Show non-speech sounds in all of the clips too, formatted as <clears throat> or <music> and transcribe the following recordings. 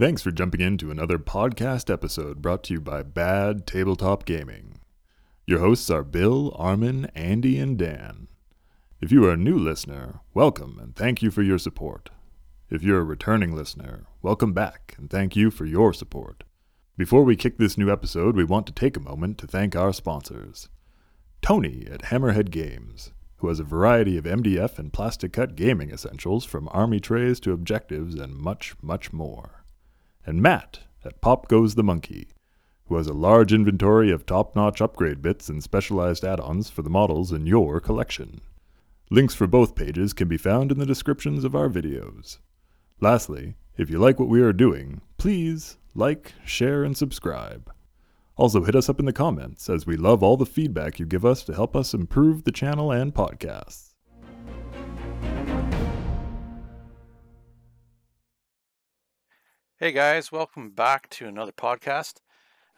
Thanks for jumping into another podcast episode brought to you by Bad Tabletop Gaming. Your hosts are Bill, Armin, Andy, and Dan. If you are a new listener, welcome and thank you for your support. If you're a returning listener, welcome back and thank you for your support. Before we kick this new episode, we want to take a moment to thank our sponsors Tony at Hammerhead Games, who has a variety of MDF and plastic cut gaming essentials from army trays to objectives and much, much more. And Matt at Pop Goes the Monkey, who has a large inventory of top notch upgrade bits and specialized add ons for the models in your collection. Links for both pages can be found in the descriptions of our videos. Lastly, if you like what we are doing, please like, share, and subscribe. Also, hit us up in the comments, as we love all the feedback you give us to help us improve the channel and podcasts. Hey guys, welcome back to another podcast.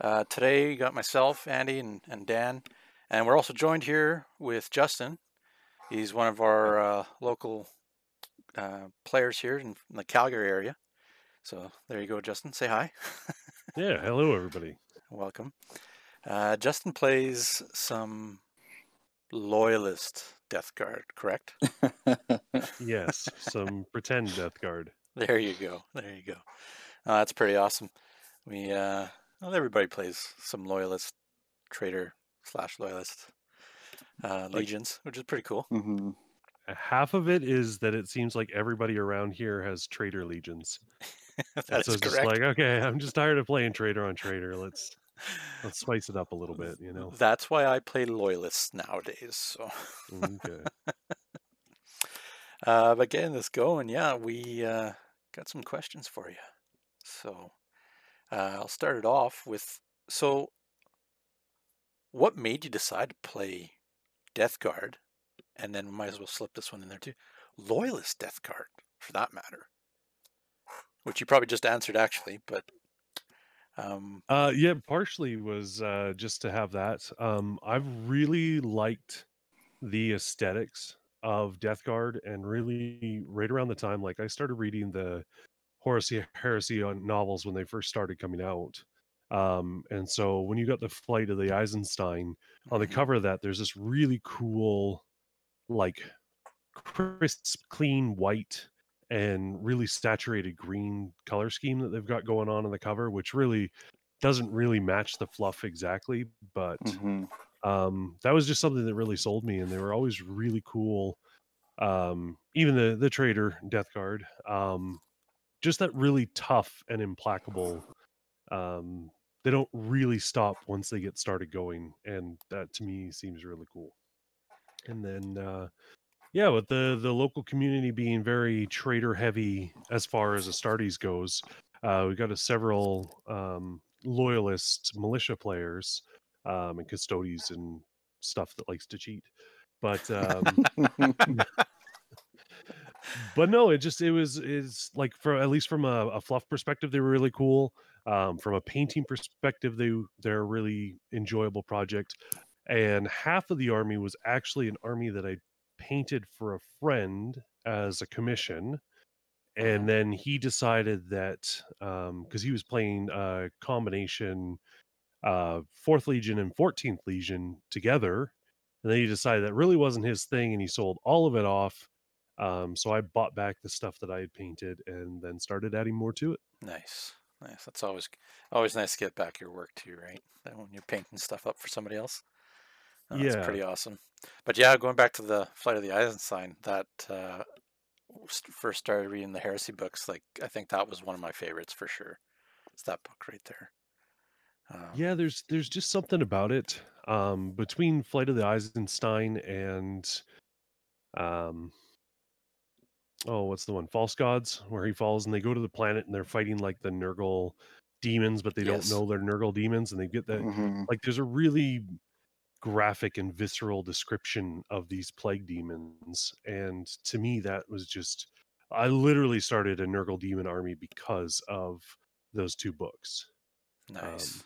Uh, today, you got myself, Andy, and, and Dan, and we're also joined here with Justin. He's one of our uh, local uh, players here in, in the Calgary area. So there you go, Justin. Say hi. <laughs> Yeah, hello everybody. Welcome. Uh, Justin plays some loyalist Death Guard, correct? <laughs> <laughs> Yes, some pretend Death Guard. There you go. There you go. Uh, that's pretty awesome. We uh, well, everybody plays some loyalist traitor slash loyalist uh, legions, which is pretty cool. hmm Half of it is that it seems like everybody around here has traitor legions. <laughs> And That's so it's just correct. like, okay, I'm just tired of playing traitor on traitor. Let's let's <laughs> spice it up a little bit, you know. That's why I play loyalists nowadays. So, Okay. <laughs> uh, but getting this going, yeah, we uh, got some questions for you. So, uh, I'll start it off with so, what made you decide to play Death Guard, and then might as well slip this one in there too, Loyalist Death Guard for that matter, which you probably just answered actually, but um, Uh yeah, partially was uh just to have that. Um I've really liked the aesthetics of Death Guard and really right around the time like I started reading the Horus <laughs> Heresy on novels when they first started coming out. Um and so when you got the flight of the Eisenstein on the mhm. cover of that there's this really cool like crisp clean white and really saturated green color scheme that they've got going on on the cover which really doesn't really match the fluff exactly but hmm um that was just something that really sold me and they were always really cool um even the the trader death guard um just that really tough and implacable um they don't really stop once they get started going and that to me seems really cool. And then uh yeah with the the local community being very trader heavy as far as astartes goes uh we got a several um loyalist militia players um and custodes and stuff that likes to cheat. But um <laughs> <laughs> but no it just it was is like for at least from a, a fluff perspective they were really cool um from a painting perspective they they're a really enjoyable project and half of the army was actually an army that i painted for a friend as a commission and then he decided that um because he was playing a combination uh fourth legion and 14th legion together and then he decided that really wasn't his thing and he sold all of it off um, so I bought back the stuff that I had painted and then started adding more to it. Nice, nice. That's always always nice to get back your work too, right? When you're painting stuff up for somebody else. Uh, That's pretty awesome. But yeah, going back to the Flight of the Eisenstein, that uh, first started reading the heresy books. Like I think that was one of my favorites for sure. It's that book right there. Um, Yeah, there's there's just something about it. Um, between Flight of the Eisenstein and um oh, what's the one? False Gods, where he falls and they go to the planet and they're fighting like the Nurgle demons, but they Yes. don't know they're Nurgle demons and they get that hmm like there's a really graphic and visceral description of these plague demons and to me that was just i literally started a nurgle demon army because of those two books nice.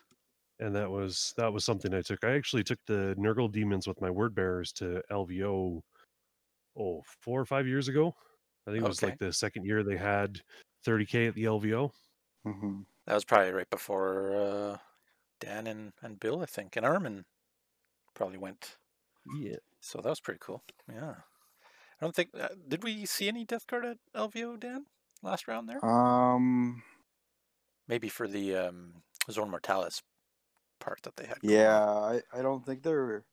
and that was that was something i took i actually took the nurgle demons with my word bearers to lvo oh four or five years ago i think it was Okay. like the second year they had 30k at the lvo hmm That was probably right before uh, Dan and, and Bill, I think, and Armin probably went. Yeah. So that was pretty cool. Yeah. I don't think uh, did we see any Death Guard at LVO, Dan, last round there? Um. Maybe for the um, Zone Mortalis part that they had. Yeah. I, I don't think there,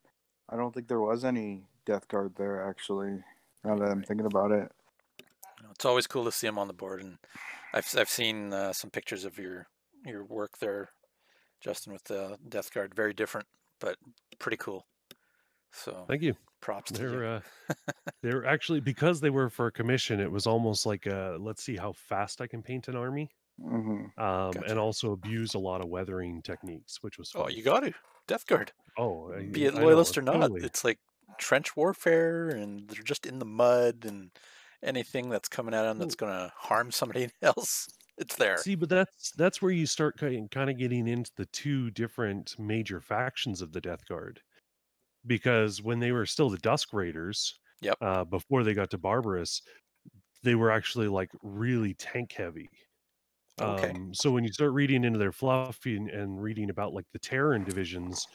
I don't think there was any Death Guard there actually. Now that I'm thinking about it. You know, It's always cool to see them on the board, and I've I've seen uh, some pictures of your your work there, Justin, with the Death Guard. Very different, but pretty cool. So Thank you. props to you. They're uh, <laughs> they're actually because they were for a commission. It was almost like uh let's see how fast I can paint an army, hmm um, Gotcha. and also abuse a lot of weathering techniques, which was Oh, you got to Death Guard. Oh, I- Be it I know, loyalist or not, totally. it's like trench warfare, and they're just in the mud, and anything that's coming at them that's going to harm somebody <laughs> else, it's there. See, but that's that's where you start kind of getting into the two different major factions of the Death Guard, because when they were still the Dusk Raiders, Yep. uh, before they got to Barbarus, they were actually like really tank heavy. Okay. Um, so when you start reading into their fluff and, and reading about like the Terran divisions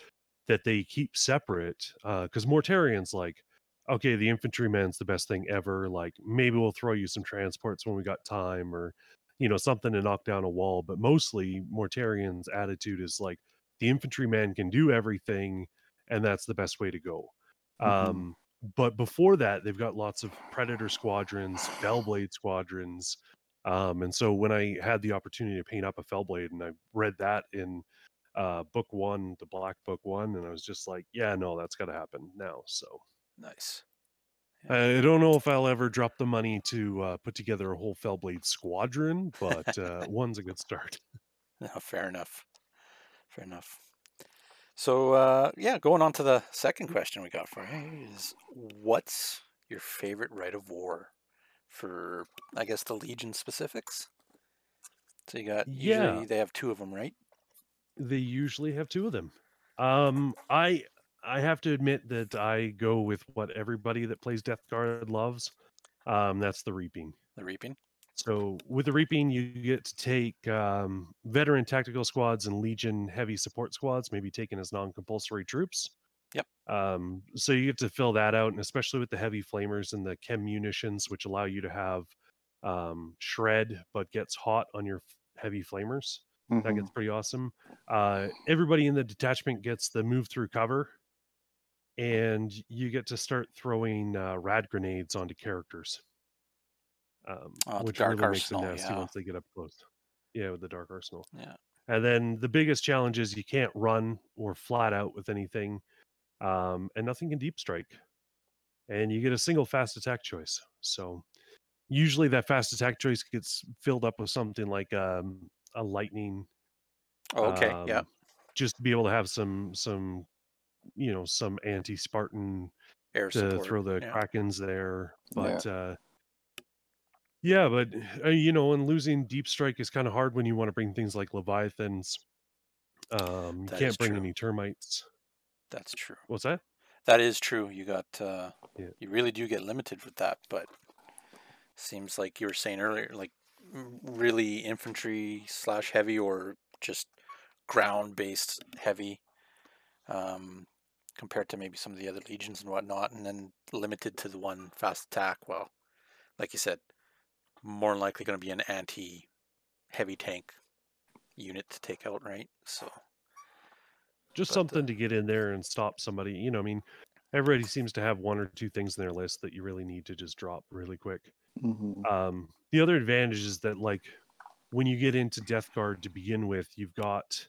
that they keep separate, because Mortarion's like, okay, the infantryman's the best thing ever. Like maybe we'll throw you some transports when we got time, or you know something to knock down a wall. But mostly Mortarion's attitude is like the infantryman can do everything, and that's the best way to go. Mhm. Um, but before that, they've got lots of Predator squadrons, Fellblade squadrons. Um, and so when I had the opportunity to paint up a Fellblade and I read that in uh, book one, the Black Book one, and I was just like, yeah, no, that's got to happen now. So Nice. I don't know if I'll ever drop the money to uh, put together a whole Fellblade squadron, but uh, <laughs> one's a good start. No, fair enough. Fair enough. So uh, yeah, going on to the second question we got for you is what's your favorite rite of war for I guess the Legion specifics? So you got Yeah. usually they have two of them, right? They usually have two of them. Um, I I have to admit that I go with what everybody that plays Death Guard loves. Um, that's the Reaping. The Reaping. So with the Reaping, you get to take um, veteran tactical squads and Legion heavy support squads, maybe taken as non-compulsory troops. Yep. Um, so you get to fill that out, and especially with the heavy flamers and the chem munitions, which allow you to have um, shred, but gets hot on your heavy flamers. That Mhm. gets pretty awesome. Uh, everybody in the detachment gets the move through cover, and you get to start throwing uh, rad grenades onto characters, um, Oh, which Dark really makes it nasty yeah. once they get up close. Yeah, with the dark arsenal. Yeah. And then the biggest challenge is you can't run or flat out with anything, um, and nothing can deep strike. And you get a single fast attack choice. So usually that fast attack choice gets filled up with something like um, a lightning Oh, okay. yeah. um, just to be able to have some some you know some anti Spartan Air to support. throw the yeah. krakens there, Yeah. but uh, yeah, but uh, you know, and losing deep strike is kind of hard when you want to bring things like leviathans. Um, you That can't bring true. any termites. That's true. What's that? That is true. You got uh, Yeah. you really do get limited with that, but seems like you were saying earlier, like really infantry slash heavy or just ground based heavy, um, compared to maybe some of the other legions and whatnot, and then limited to the one fast attack. Well, like you said, more than likely going to be an anti heavy tank unit to take out, right? So Just But, uh, something to get in there and stop somebody. You know, I mean, everybody seems to have one or two things in their list that you really need to just drop really quick. Mhm. Um, the other advantage is that like when you get into Death Guard to begin with, you've got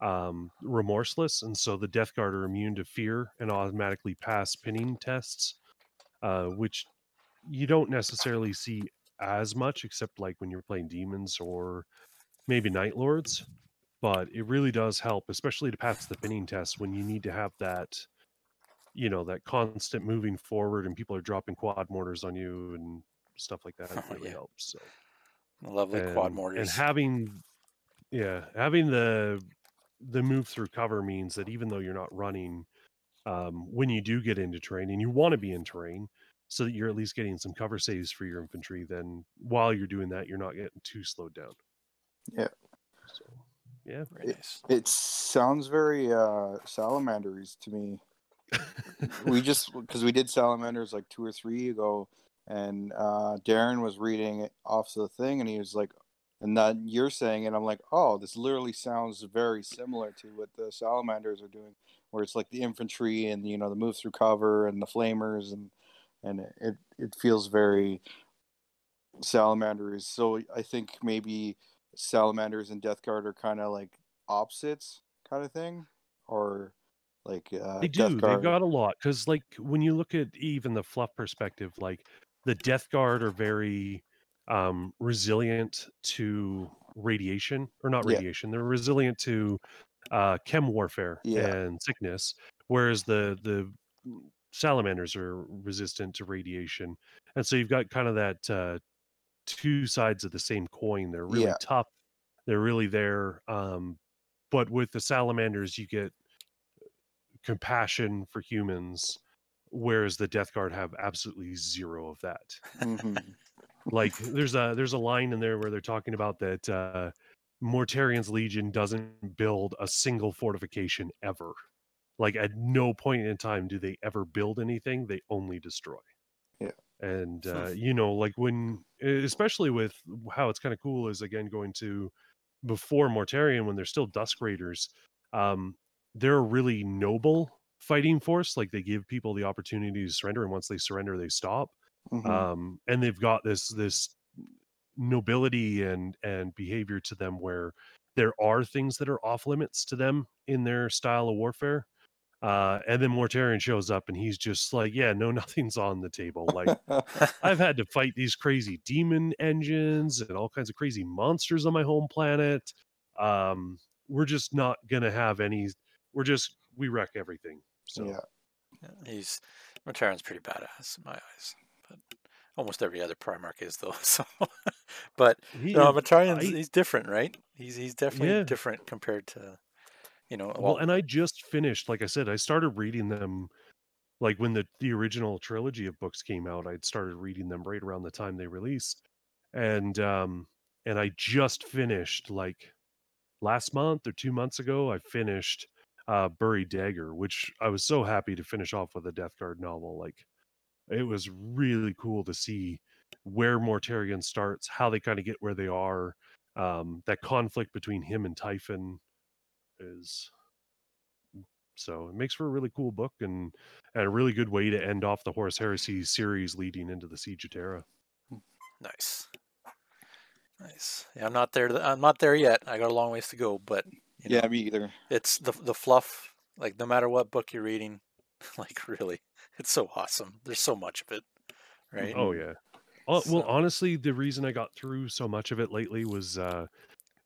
um, remorseless, and so the Death Guard are immune to fear and automatically pass pinning tests, uh, which you don't necessarily see as much, except like when you're playing demons or maybe Night Lords. But it really does help, especially to pass the pinning test when you need to have that, you know, that constant moving forward and people are dropping quad mortars on you and stuff like that. It <laughs> really yeah. helps. So lovely quad mortars. and having yeah having the the move through cover means that even though you're not running um, when you do get into terrain and you want to be in terrain so that you're at least getting some cover saves for your infantry then while you're doing that you're not getting too slowed down Yeah. Very nice. It sounds very uh salamanders to me. we <laughs> just because we did salamanders like two or three ago, and uh Darren was reading it off the thing, and he was like, and then you're saying it, I'm like, oh, this literally sounds very similar to what the salamanders are doing, where it's like the infantry and you know the move through cover and the flamers and and it it feels very salamanders. So I think maybe salamanders and death guard are kind of like opposites kind of thing or like uh They do. They've got a lot because, like, when you look at even the fluff perspective, like the Death Guard are very um, resilient to radiation, or not Yeah. radiation. They're resilient to uh, chem warfare Yeah. and sickness, whereas the the salamanders are resistant to radiation, and so you've got kind of that uh, two sides of the same coin. They're really Yeah. tough. They're really there. Um, but with the salamanders, you get compassion for humans, whereas the Death Guard have absolutely zero of that. Mhm. Like there's a there's a line in there where they're talking about that uh Mortarion's Legion doesn't build a single fortification ever. Like at no point in time do they ever build anything, they only destroy. Yeah. And uh, you know, like when especially with how it's kind of cool is again going to before Mortarion when they're still Dusk Raiders, um, they're a really noble fighting force. Like they give people the opportunity to surrender, and once they surrender, they stop. Mhm. Um, and they've got this this nobility and and behavior to them where there are things that are off limits to them in their style of warfare. Uh, and then Mortarion shows up and he's just like, yeah, no, <laughs> nothing's on the table. Like I've had to fight these crazy demon engines and all kinds of crazy monsters on my home planet. Um, we're just not gonna have any. We're just we wreck everything. So yeah. Yeah, he's Matern's pretty badass in my eyes, but almost every other Primarch is though. <laughs> So, but he, no, Matarian's I- he's different, right? He's he's definitely Yeah. different compared to, you know. well, and I just finished. Like I said, I started reading them. Like when the the original trilogy of books came out, I'd started reading them right around the time they released, and um and I just finished like last month or two months ago. I finished uh Buried Dagger, which I was so happy to finish off with a Death Guard novel. Like it was really cool to see where Mortarion starts, how they kind of get where they are. Um, that conflict between him and Typhon is so it makes for a really cool book and, and a really good way to end off the Horus Heresy series leading into the Siege of Terra. nice, nice. Yeah, I'm not there. I'm not there yet. I got a long ways to go, but you yeah, know, me either. it's the the fluff. Like no matter what book you're reading, <laughs> like really, it's so awesome. There's so much of it, right? Oh yeah. Uh, well, honestly, the reason I got through so much of it lately was uh,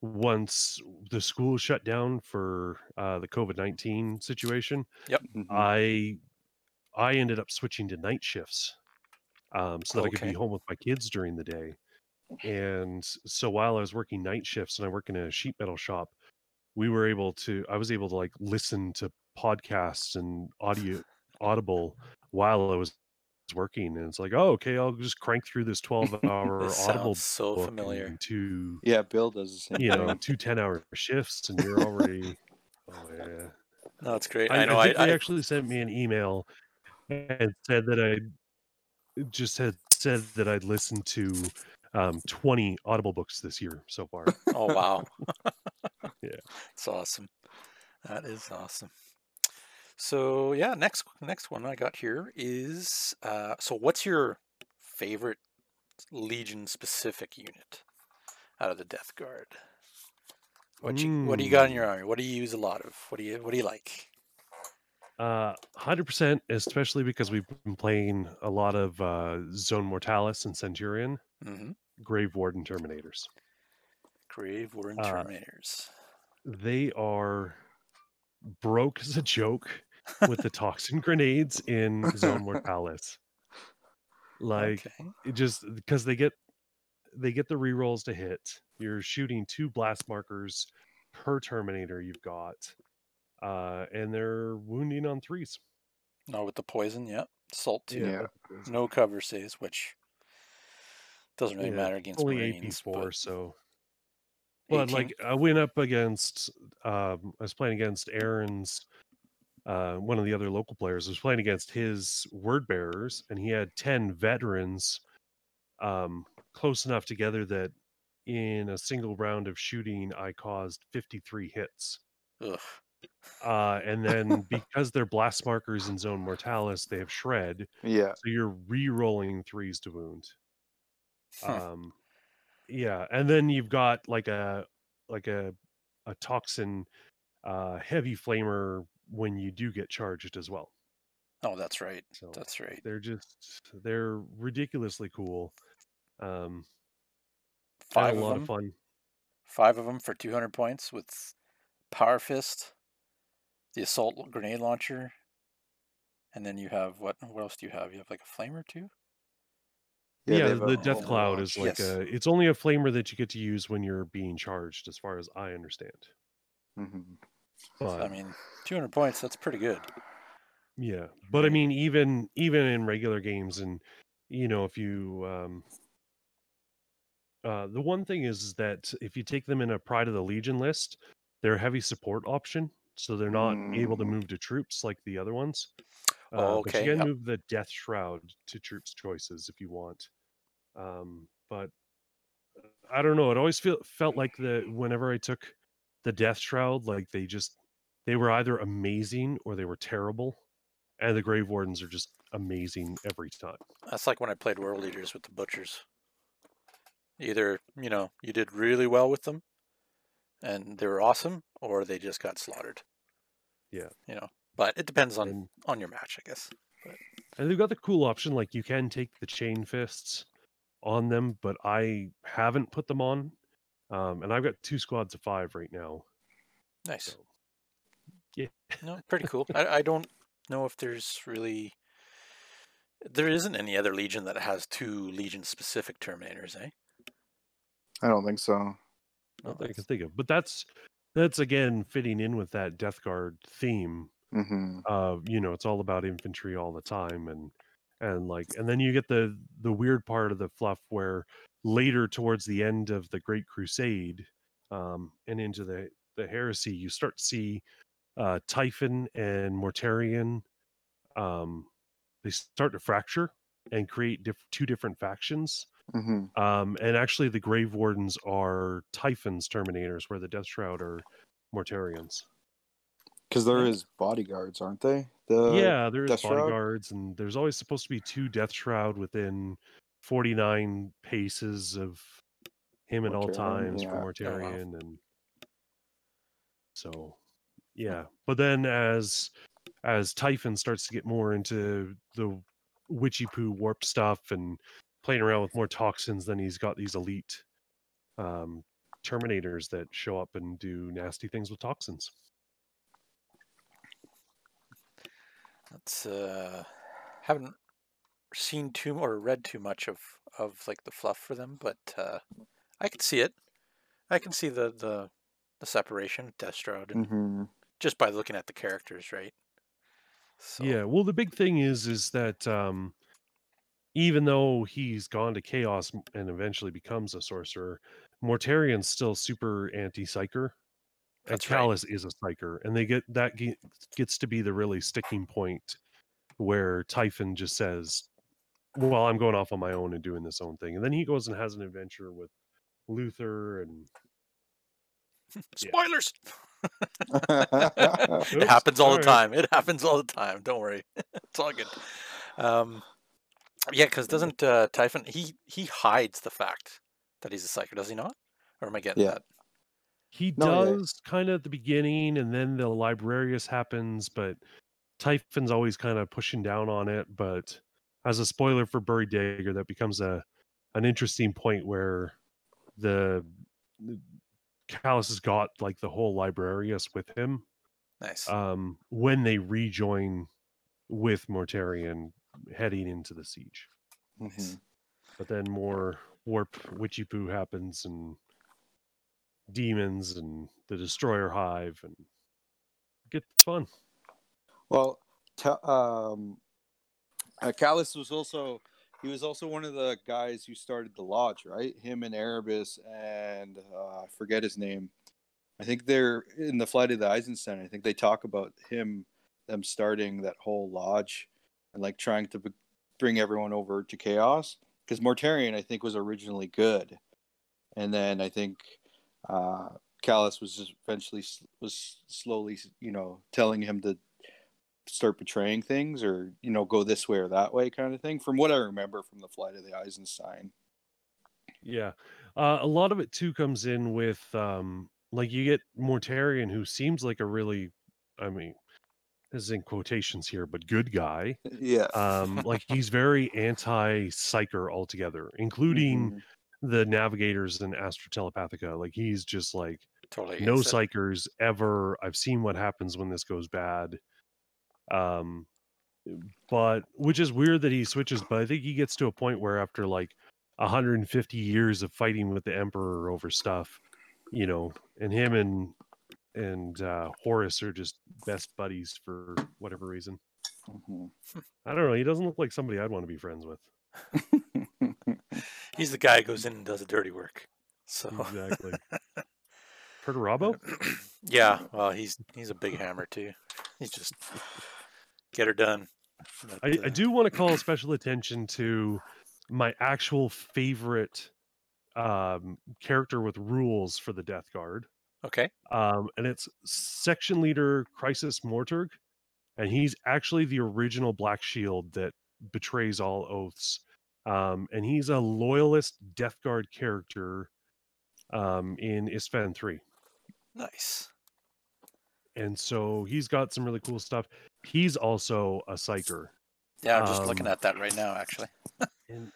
once the school shut down for uh, the COVID nineteen situation. Mhm. I I ended up switching to night shifts um, so that I could be home with my kids during the day. And so while I was working night shifts and I work in a sheet metal shop, we were able to I was able to like listen to podcasts and audio audible while I was working and it's like oh okay I'll just crank through this 12 <laughs> hour This audible sounds so familiar. and two Yeah, Bill does the same you know thing. two 10 hour shifts and you're already oh yeah No, it's great. I, I, know. I I, think I, actually sent me an email and said that I just had said that I'd listened to um, 20 Audible books this year so far. oh wow. <laughs> Yeah. <laughs> It's awesome. That is awesome. So yeah, next next one I got here is uh, so what's your favorite Legion specific unit out of the Death Guard? What you what do you got in your army? What do you use a lot of? What do you what do you like? Uh, 100%, especially because we've been playing a lot of uh, Zone Mortalis and Centurion, hmm Grave Warden Terminators. Grave Warden Uh, Terminators. They are broke as a joke with the toxin grenades in Zone Mortalis. Like, okay. it just because they get they get the rerolls to hit. You're shooting two blast markers per Terminator you've got, uh, and they're wounding on threes. No, with the poison, yeah. Salt too. Yeah. No cover saves, which doesn't really Yeah, matter against Only Marines. AP four, but- so But 18? like I went up against um I was playing against Aaron's uh one of the other local players was playing against his word bearers and he had 10 veterans um close enough together that in a single round of shooting I caused 53 hits. Ugh. Uh and then <laughs> because they're blast markers in zone mortalis they have shred yeah. so you're re-rolling threes to wound. Hmm. Um, yeah, and then you've got like a like a a toxin uh, heavy flamer when you do get charged as well. Oh, that's right. So That's right. they're just they're ridiculously cool. Um, Five a of lot them. of fun. Five of them for 200 points with Power Fist, the Assault Grenade Launcher, and then you have what? What else do you have? You have like a flamer too. Yeah, they have a the death cloud bunch. is like Yes. a. It's only a flamer that you get to use when you're being charged, as far as I understand. hmm But I mean, 200 points. That's pretty good. Yeah, but I mean, even even in regular games, and you know, if you um, uh, the one thing is, that if you take them in a Pride of the Legion list, they're a heavy support option, so they're not able to Mm. move to troops like the other ones. Oh, Uh, But okay, you can yep. move the Death Shroud to troops choices if you want. Um, but I don't know. It always feel, felt like the whenever I took the Death Shroud, like they just they were either amazing or they were terrible, and the Grave Wardens are just amazing every time. That's like when I played World Eaters with the Butchers. Either, you know, you did really well with them and they were awesome, or they just got slaughtered. Yeah. You know, but it depends on And on your match, I guess. and they've got the cool option like you can take the chain fists on them, but I haven't put them on. Um, and I've got two squads of five right now. Nice. So yeah. No, pretty cool. I, I don't know if there's really there isn't any other legion that has two legion specific terminators, eh? I don't think so. No, Not that I can think of. But that's that's again fitting in with that Death Guard theme. hmm Of you know, it's all about infantry all the time, and and like, and then you get the the weird part of the fluff where later towards the end of the Great Crusade, um, and into the the Heresy, you start to see uh, Typhon and Mortarion. Um, they start to fracture and create diff- two different factions. hmm Um, and actually, the Grave Wardens are Typhon's Terminators, where the Death Shroud are Mortarions. Because there is bodyguards, aren't they? The yeah, there's Death Shroud? bodyguards, and there's always supposed to be two Death Shroud within 49 paces of him at all times yeah. for wow. And so yeah. But then as as Typhon starts to get more into the witchy poo warp stuff and playing around with more toxins, then he's got these elite um, Terminators that show up and do nasty things with toxins. That's uh haven't seen too or read too much of of like the fluff for them, but uh I can see it. I can see the the the separation with Deathshroud and hmm just by looking at the characters, right? So, Yeah, well, the big thing is is that um, even though he's gone to chaos and eventually becomes a sorcerer, Mortarion's still super anti-psyker, and That's right. Calas is a psyker, and they get that ge- gets to be the really sticking point where Typhon just says, "Well, I'm going off on my own and doing this own thing," and then he goes and has an adventure with Luther and spoilers. <laughs> it happens all the alright. time. It happens all the time. Don't worry. <laughs> it's all good. Um, yeah, because doesn't uh, Typhon he he hides the fact that he's a psycho, does he not? Or am I getting Yeah. that? He No, yeah. does kind of at the beginning, and then the Librarius happens, but Typhon's always kind of pushing down on it. But as a spoiler for Buried Dagger, that becomes a an interesting point where the, the Calas has got like the whole Librarius with him Nice. um, when they rejoin with Mortarion heading into the siege. hmm But then more warp witchy poo happens and demons and the destroyer hive and it gets fun. Well, te- um, uh, Calas was also he was also one of the guys who started the lodge, right? Him and Erebus and uh, I forget his name. I think they're in the flight of the Eisenstein. I think they talk about him, them starting that whole lodge, and like trying to b- bring everyone over to chaos. Because Mortarion I think, was originally good, and then I think uh, Calas was eventually was slowly, you know, telling him to start betraying things or you know go this way or that way kind of thing. From what I remember from the flight of the Eisenstein. Yeah. Uh, a lot of it too comes in with um like you get mortarion who seems like a really I mean this is in quotations here, but good guy. <laughs> Yeah. Um like <laughs> he's very anti psyker altogether, including Mhm. the navigators and Astra Telepathica. Like he's just like Totally. no psykers ever. I've seen what happens when this goes bad. Um, but which is weird that he switches. But I think he gets to a point where after like 150 years of fighting with the Emperor over stuff, you know, and him and and uh, Horus are just best buddies for whatever reason. Mhm. I don't know. He doesn't look like somebody I'd want to be friends with. <laughs> He's the guy who goes in and does the dirty work. So Exactly. <laughs> Perturabo? <clears throat> yeah, well, he's he's a big hammer too. He's just get her done. But, I, I uh, do want to call <clears throat> special attention to my actual favorite um, character with rules for the Death Guard, Okay. um, and it's Section Leader Crysos Morturg, and he's actually the original Black Shield that betrays all oaths, um, and he's a loyalist Death Guard character um, in Isstvan Three, Nice. And so he's got some really cool stuff. He's also a psyker. Yeah, I'm just looking Um, at that right now, actually. <laughs> and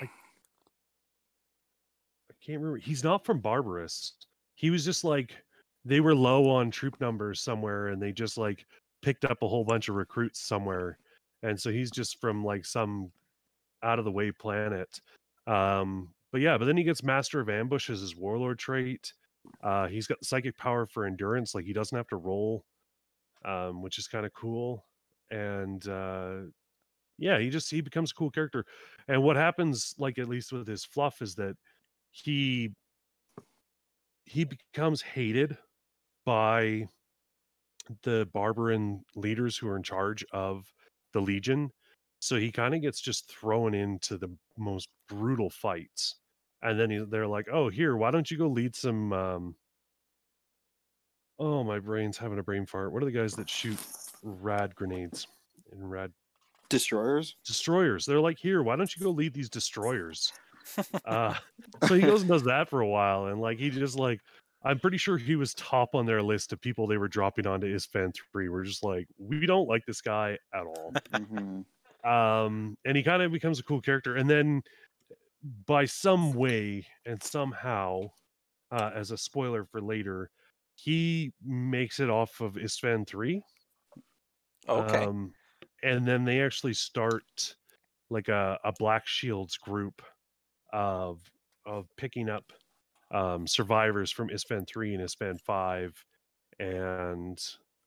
I, I can't remember. He's not from Barbarus. He was just like they were low on troop numbers somewhere, and they just like picked up a whole bunch of recruits somewhere, and so he's just from like some out of the way planet. Um, but yeah, but then he gets Master of Ambush as his warlord trait. Uh, he's got psychic power for endurance, like he doesn't have to roll, um, which is kind of cool. And uh, yeah he just he becomes a cool character and what happens like at least with his fluff is that he he becomes hated by the barbaran leaders who are in charge of the legion so he kind of gets just thrown into the most brutal fights and then he, they're like oh here why don't you go lead some um oh my brain's having a brain fart what are the guys that shoot rad grenades and rad Destroyers. destroyers. They're like, here, why don't you go lead these destroyers? <laughs> Uh, so he goes and does that for a while, and like he just like, I'm pretty sure he was top on their list of people they were dropping onto Isstvan three. We're just like, we don't like this guy at all. hmm um, and he kind of becomes a cool character, and then by some way and somehow, uh, as a spoiler for later, he makes it off of Isstvan three. Okay. Um, and then they actually start like a, a Black Shields group of of picking up um, survivors from Isstvan 3 and Isstvan 5. And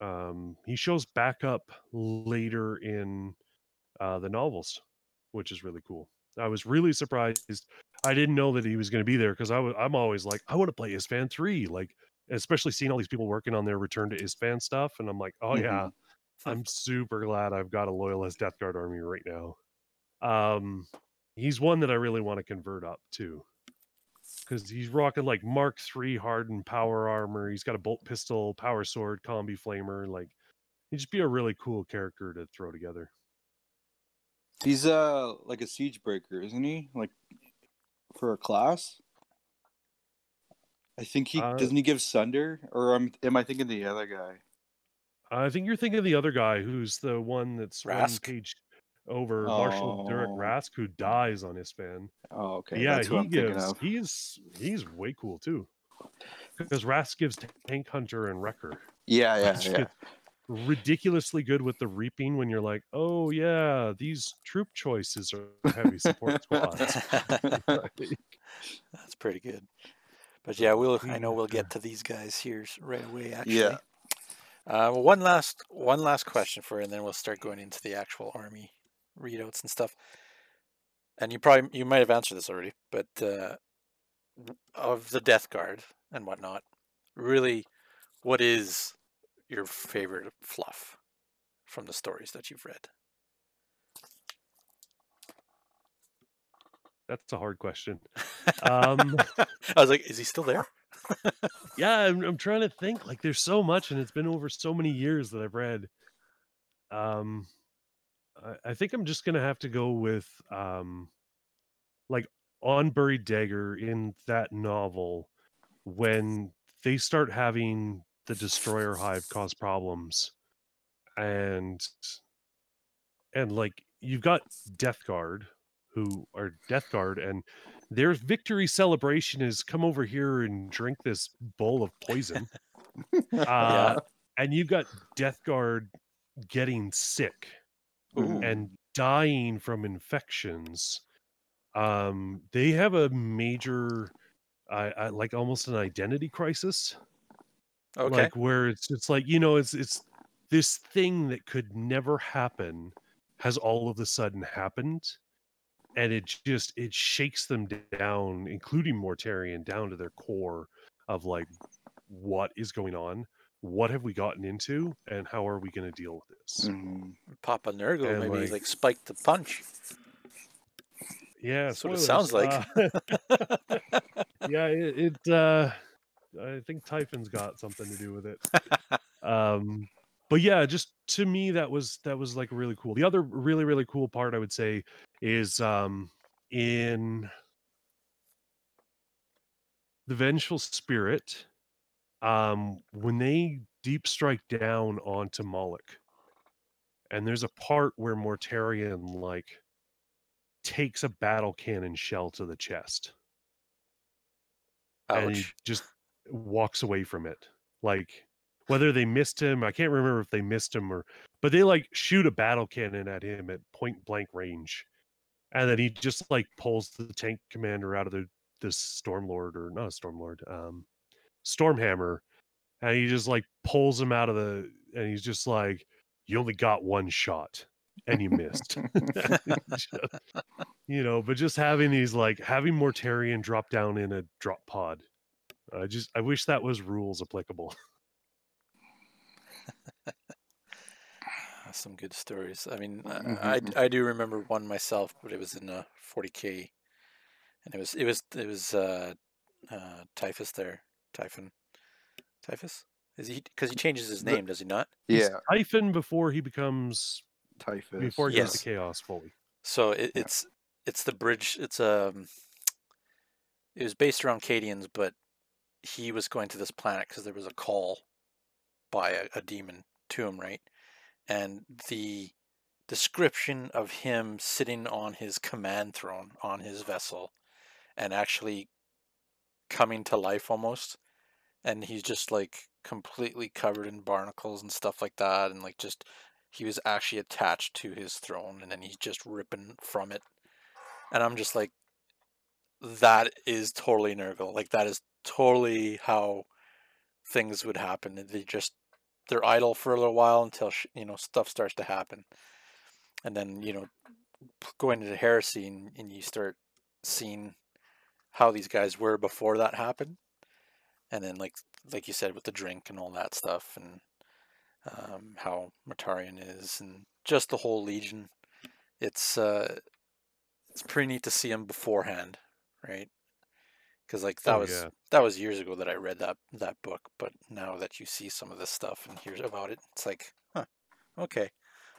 um, he shows back up later in uh, the novels, which is really cool. I was really surprised. I didn't know that he was going to be there because I was I'm always like I want to play Isstvan 3 like especially seeing all these people working on their return to Isstvan stuff and I'm like oh yeah I'm super glad I've got a loyalist Death Guard army right now. Um, he's one that I really want to convert up too, because he's rocking like Mark III hardened power armor. He's got a bolt pistol, power sword, combi flamer. Like, he'd just be a really cool character to throw together. He's uh like a siege breaker, isn't he? Like for a class. I think he Uh, doesn't he give Sunder, or am am I thinking the other guy? I think you're thinking of the other guy who's the one that's one Rask? page over Marshal Durek Oh. Rask, who dies on Isstvan. Oh, okay. yeah, he what I'm thinking gives. He's he's way cool too. Because Rask gives Tank Hunter and Wrecker. Yeah, yeah, yeah. gets ridiculously good with the reaping when you're like, oh yeah, these troop choices are heavy support squads. <laughs> <laughs> That's pretty good. But yeah, we'll. I know we'll get to these guys here right away. Actually. Yeah. Uh, well, one last one last question for you, and then we'll start going into the actual army readouts and stuff. and you probably you might have answered this already, but uh, of the Death Guard and whatnot, really, what is your favorite fluff from the stories that you've read? That's a hard question. Um, <laughs> I was like, is he still there? <laughs> yeah, I'm, I'm trying to think. Like, there's so much, and it's been over so many years that I've read. Um, I, I think I'm just gonna have to go with um, like on Buried Dagger in that novel when they start having the Destroyer Hive cause problems, and and like you've got Death Guard who are Death Guard, and their victory celebration is come over here and drink this bowl of poison. Uh, and you've got Death Guard getting sick Ooh. and dying from infections. Um, they have a major, I, I like almost an identity crisis Okay. like where it's it's like you know it's it's this thing that could never happen has all of a sudden happened and it just it shakes them down including mortarion down to their core of like what is going on what have we gotten into and how are we going to deal with this Mhm. Papa Nurgle and, maybe like- like spiked the punch. yeah That's what it sounds like. Uh, <laughs> yeah it, it uh i think typhon's got something to do with it. <laughs> Um but yeah just to me that was that was like really cool. The other really really cool part i would say is um in the vengeful spirit um when they deep strike down onto Molech and there's a part where mortarion like takes a battle cannon shell to the chest. And he just walks away from it. Like whether they <sighs> missed him, I can't remember if they missed him or but they like shoot a battle cannon at him at point blank range. And then he just like pulls the tank commander out of the the Stormlord or not a Stormlord, um Stormhammer. And he just like pulls him out of the and he's just like, You only got one shot and you missed. <laughs> <laughs> You know, but just having these like having Mortarion drop down in a drop pod. I just I wish that was rules applicable. <laughs> Some good stories. I mean, uh, Mhm. I I do remember one myself, but it was in a 40k, and it was it was it was uh, uh, Typhus there, Typhon, Typhus. Is he because he changes his The- name, does he not? Yeah, He's Yeah, Typhon before he becomes typhus. before he goes Yes. to chaos fully. So it, Yeah. it's it's the bridge. It's um, it was based around Cadians, but he was going to this planet because there was a call by a, a demon to him, right? And the description of him sitting on his command throne on his vessel and actually coming to life almost and he's just like completely covered in barnacles and stuff like that and like just he was actually attached to his throne and then he's just ripping from it and i'm just like that is totally nurgle like that is totally how things would happen they just they're idle for a little while until you know stuff starts to happen. And then you know going into heresy and, and you start seeing how these guys were before that happened. And then like like you said with the drink and all that stuff and um, how Matarian is and just the whole legion. It's uh it's pretty neat to see him beforehand right because like that Oh, was yeah. that was years ago that I read that that book but now that you see some of this stuff and hear about it it's like huh okay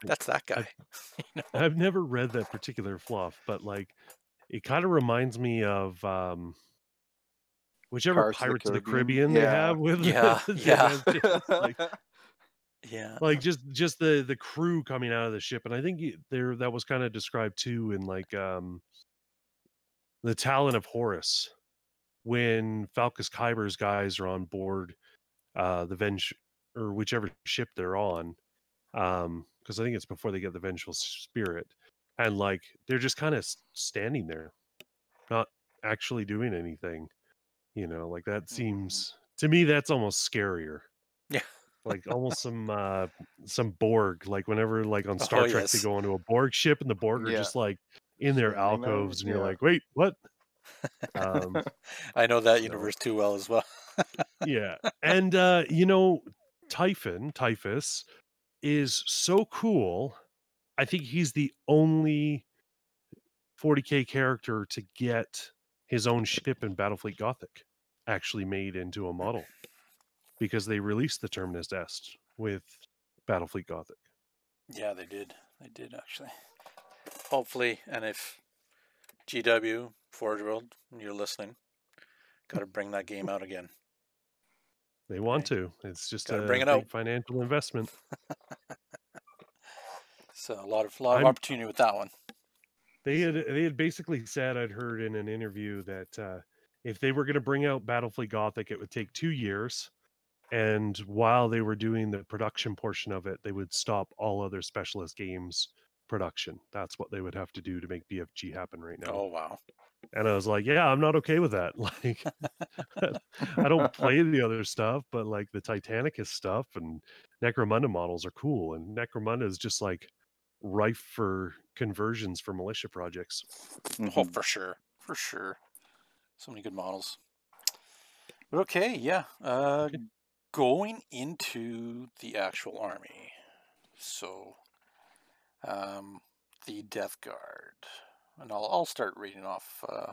that's that guy <laughs> you know I've never read that particular fluff, but like it kind of reminds me of um whichever Pirates of the Pirates of the Caribbean. Caribbean they have with Yeah, <laughs> the yeah. like, <laughs> yeah like just just the the crew coming out of the ship and i think there that was kind of described too in like um the talon of horus when Falkus Kibre's guys are on board uh the venge or whichever ship they're on um because i think it's before they get the vengeful spirit and like they're just kind of standing there not actually doing anything you know like that seems to me that's almost scarier Yeah. like almost <laughs> some uh some borg like whenever like on Oh, star trek they go onto a borg ship and the borg are Yeah. just like in their alcoves, and you're like, wait, what? Um, <laughs> I know that so- universe too well as well. yeah, <laughs> and uh, you know, Typhon, Typhus, is so cool. I think he's the only 40k character to get his own ship in Battlefleet Gothic actually made into a model because they released the Terminus Est with Battlefleet Gothic. Yeah, they did. They did actually. Hopefully, and if GW Forge World, you're listening, got to <laughs> bring that game out again. They want to. It's just Gotta a bring it big out. financial investment. <laughs> So a lot of lot of I'm- opportunity with that one. They had they had basically said I'd heard in an interview that uh, if they were going to bring out Battlefleet Gothic, it would take two years, and while they were doing the production portion of it, they would stop all other specialist games production. That's what they would have to do to make BFG happen right now. Oh wow. And I was like, yeah, I'm not okay with that. <laughs> Like, I don't <laughs> play the other stuff, but like the Titanicus stuff and Necromunda models are cool, and Necromunda is just like rife for conversions for militia projects. Oh, Mhm. for sure, for sure. So many good models. But okay, yeah. Uh, going into the actual army. So, um, the Death Guard, and I'll I'll start reading off uh,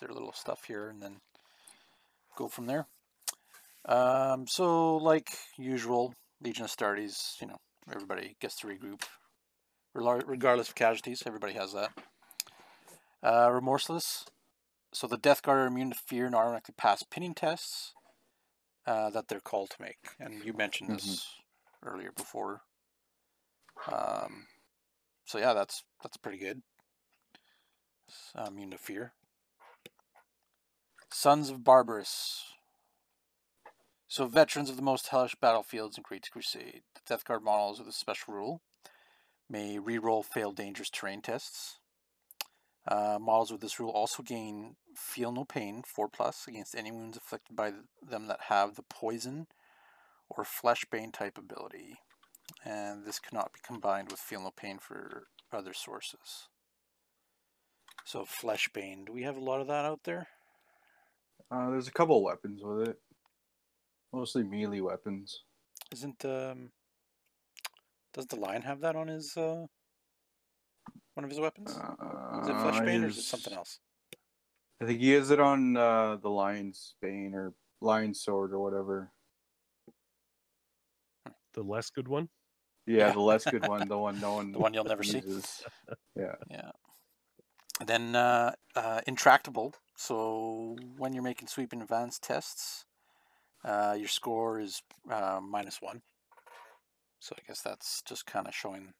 their little stuff here, and then go from there. Um, so like usual, Legion of Astartes, you know, everybody gets to regroup, regardless of casualties. Everybody has that. Uh, remorseless. So the Death Guard are immune to fear and automatically pass pinning tests uh, that they're called to make. And you mentioned this earlier before. Um, so yeah, that's that's pretty good. S- uh, immune to fear. Sons of Barbarus. So veterans of the most hellish battlefields in Great Crusade. The Death Guard models with a special rule may re-roll failed dangerous terrain tests. Uh, models with this rule also gain Feel No Pain 4 plus against any wounds inflicted by them that have the poison or flesh bane type ability. And this cannot be combined with Feel No Pain for other sources. So flesh bane, do we have a lot of that out there? Uh, there's a couple weapons with it. Mostly melee weapons. Isn't um does the lion have that on his uh one of his weapons? Is it flesh Uh, bane or is it something else? I think he has it on uh, the lion's bane or lion's sword or whatever. The less good one. Yeah, the less good one, the one no one, The one you'll never see. Yeah. Yeah. Then uh, uh, intractable. So when you're making sweep and advance tests, uh, your score is uh, minus one. So I guess that's just kind of showing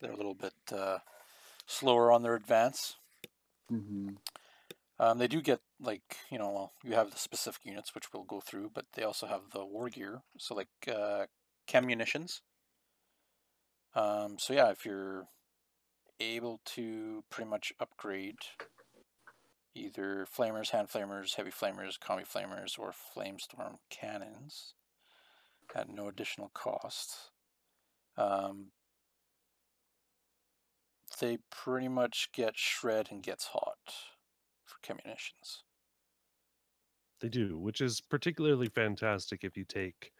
they're a little bit uh, slower on their advance. Mm-hmm. Um, they do get like you know you have the specific units which we'll go through, but they also have the war gear. So like uh, chem munitions. Um, so yeah, if you're able to pretty much upgrade either flamers, hand flamers, heavy flamers, combi flamers, or flamestorm cannons at no additional cost, um, they pretty much get shred and gets hot for chem munitions. They do, which is particularly fantastic if you take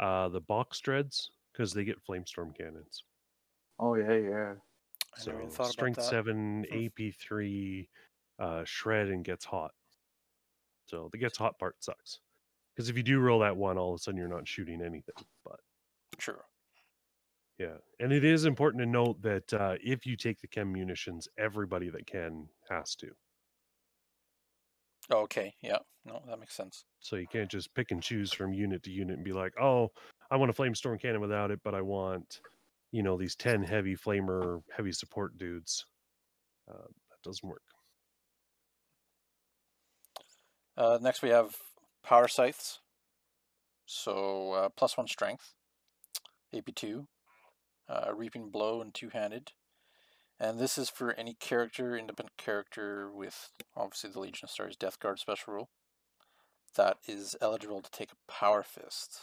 uh, the box dreads because they get flamestorm cannons. Oh yeah, yeah. I So never even about strength that. seven, Hmm. AP three, uh, shred and gets hot. So the gets hot part sucks because if you do roll that one, all of a sudden you're not shooting anything. But True. yeah, and it is important to note that uh, if you take the chem munitions, everybody that can has to. Oh, okay. Yeah. No, that makes sense. So you can't just pick and choose from unit to unit and be like, oh, I want a flamestorm cannon without it, but I want, you know, these 10 heavy flamer, heavy support dudes. Uh, that doesn't work. Uh, next, we have power scythes. So uh, plus one strength, AP two, uh, reaping blow and two handed, and this is for any character, independent character with obviously the Legion of Stars Death Guard special rule that is eligible to take a power fist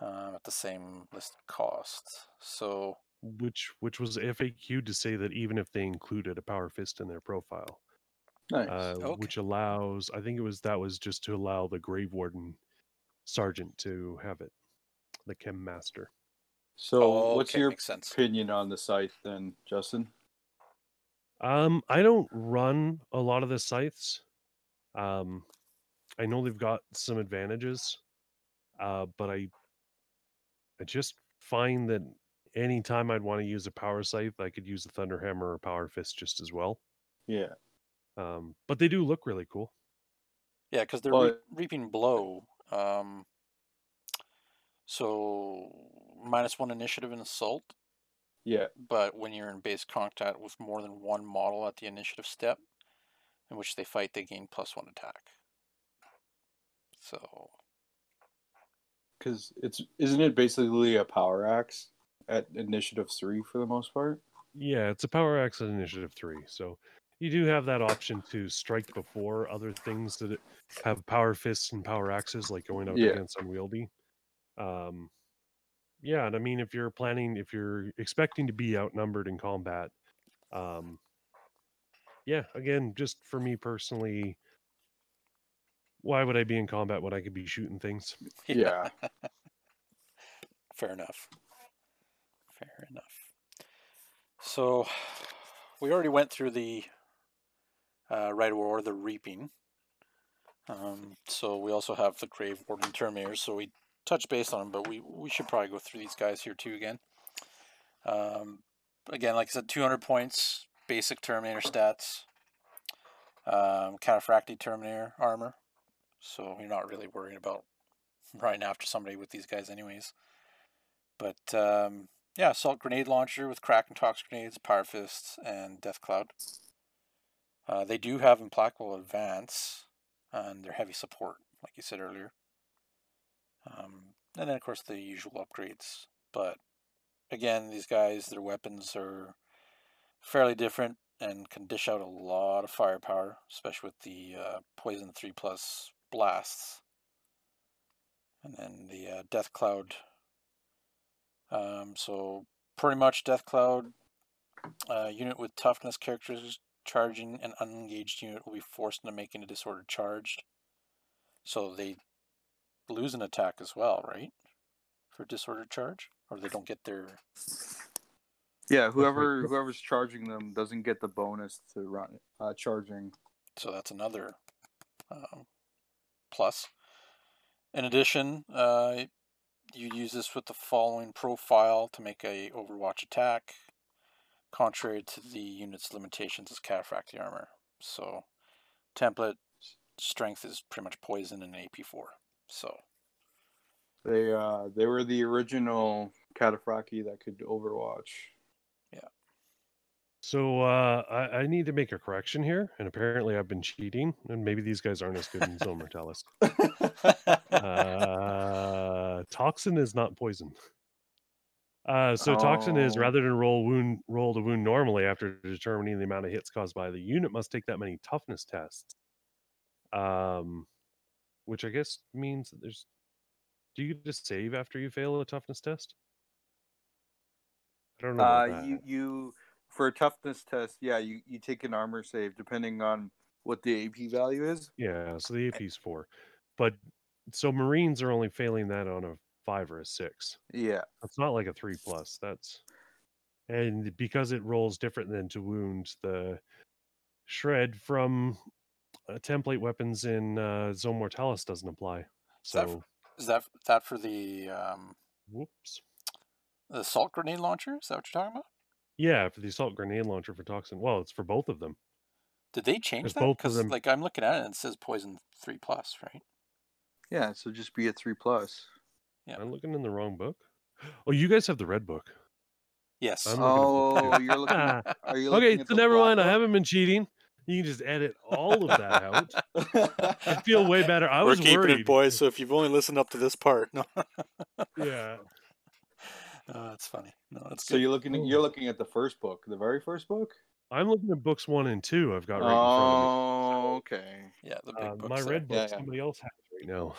uh, at the same listed cost. So which which was FAQ to say that even if they included a power fist in their profile, Nice. uh, Okay. which allows I think it was that was just to allow the Grave Warden sergeant to have it, the Chem Master. so, Oh, what's okay, your sense. opinion on the scythe then, Justin? Um, I don't run a lot of the scythes. Um, I know they've got some advantages, uh, but I I just find that anytime I'd want to use a power scythe, I could use a thunder hammer or power fist just as well. Yeah. Um, but they do look really cool. Yeah, because they're Well, re- reaping blow. Um, so minus one initiative in assault, Yeah. but when you're in base contact with more than one model at the initiative step, in which they fight, they gain plus one attack. So Because it's isn't it basically a power axe at initiative three for the most part? Yeah, it's a power axe at initiative three, so you do have that option to strike before other things that have power fists and power axes, like going up Yeah. against unwieldy. Um, yeah, and I mean, if you're planning, if you're expecting to be outnumbered in combat, um, yeah, again, just for me personally, why would I be in combat when I could be shooting things? <laughs> Yeah. fair enough. Fair enough. So we already went through the uh, rite of war, the reaping. Um, so we also have the grave warden terminators. So we touched base on them, but we we should probably go through these guys here too again. Um, again, like I said, 200 points, basic Terminator stats, um, Cataphracti Terminator armor. So you're not really worrying about running after somebody with these guys, anyways. But um, yeah, assault grenade launcher with crack and tox grenades, power fists, and death cloud. Uh, they do have implacable advance and their heavy support, like you said earlier. Um, and then of course the usual upgrades. But again, these guys, their weapons are fairly different and can dish out a lot of firepower, especially with the uh, poison three plus blasts. And then the uh, death cloud. Um, so pretty much death cloud. Uh, unit with toughness characters charging an unengaged unit will be forced into making a disorder charged. So they lose an attack as well, right? For disorder charge, or they don't get their Yeah. Whoever whoever's charging them doesn't get the bonus to run uh, charging. so that's another um, plus. In addition, uh, you use this with the following profile to make a Overwatch attack, contrary to the unit's limitations as Cataphracti armor. So, template strength is pretty much poison and AP4. So, They uh they were the original Cataphracti that could Overwatch. So uh, I, I need to make a correction here, and apparently I've been cheating, and maybe these guys aren't as good in Zone <laughs> Mortalis. Uh, toxin is not poison. Uh, so toxin is Oh. rather than roll wound roll the wound normally after determining the amount of hits caused by the unit must take that many toughness tests. Um, which I guess means that there's. Do you just save after you fail a toughness test? I don't know. Uh, about that. you you for a toughness test, yeah, you you take an armor save depending on what the AP value is. Yeah, so the AP is four, but so Marines are only failing that on a five or a six. Yeah, It's not like a three plus. That's and because it rolls different than to wound the shred from uh, template weapons in uh, Zone Mortalis doesn't apply. Is that So is that that for the um, whoops. the assault grenade launcher? Is that what you're talking about? Yeah, for the assault grenade launcher for toxin. Well, it's for both of them. Did they change 'Cause that? both of Because them- like I'm looking at it and it says poison three plus, right? yeah. So just be a three plus. Yeah. I'm looking in the wrong book. Oh, you guys have the red book. Yes. I'm looking at. Oh, you're looking. <laughs> Are you okay, at so the never black mind. I haven't been cheating. You can just edit all of that out. <laughs> I feel way better. I We're was keeping worried. it, boys. So if you've only listened up to this part, no, Yeah. Oh, that's funny. No, that's so good. you're looking. At, Oh. you're looking at the first book, the very first book. I'm looking at books one and two. I've got right in front of me. Oh, okay. Yeah, the big Uh, books my there. red book Yeah, yeah. somebody else has right now.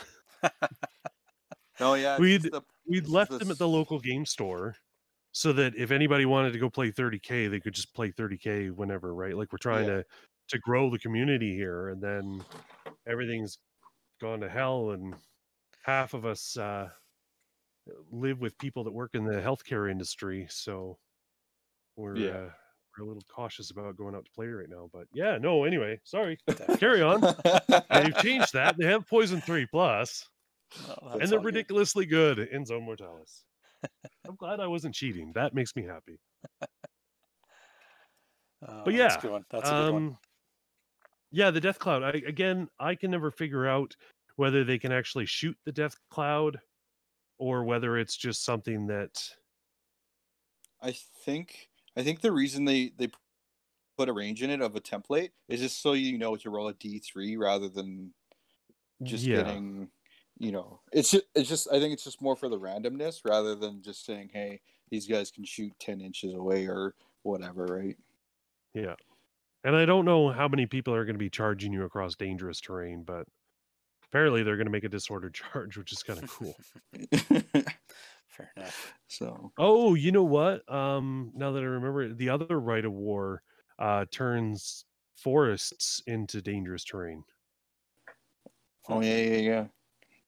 No, <laughs> yeah. We'd- the- We'd left the them at the local game store, so that if anybody wanted to go play 30k, they could just play 30k whenever, right? Like we're trying Yeah. to to grow the community here, and then everything's gone to hell, and half of us uh, live with people that work in the healthcare industry, so we're Yeah. uh, we're a little cautious about going out to play right now. But yeah, no. Anyway, sorry. <laughs> Carry on. They've <laughs> changed that. They have Poison Three Plus, No, and they're all good. ridiculously good in Zone Mortalis. <laughs> I'm glad I wasn't cheating. That makes me happy. Oh, But that's yeah, a good one. That's a good one. Um, yeah, the Death Cloud. I, again, I can never figure out whether they can actually shoot the Death Cloud, or whether it's just something that. I think I think the reason they they put a range in it of a template is just so you know to roll a D three rather than just yeah, getting you know it's just, it's just I think it's just more for the randomness rather than just saying hey these guys can shoot ten inches away or whatever right. yeah, and I don't know how many people are going to be charging you across dangerous terrain, but apparently they're going to make a disorder <laughs> charge, which is kind of cool. <laughs> Fair enough. so Oh, you know what? Um, now that I remember, the other rite of war uh, turns forests into dangerous terrain. oh yeah yeah yeah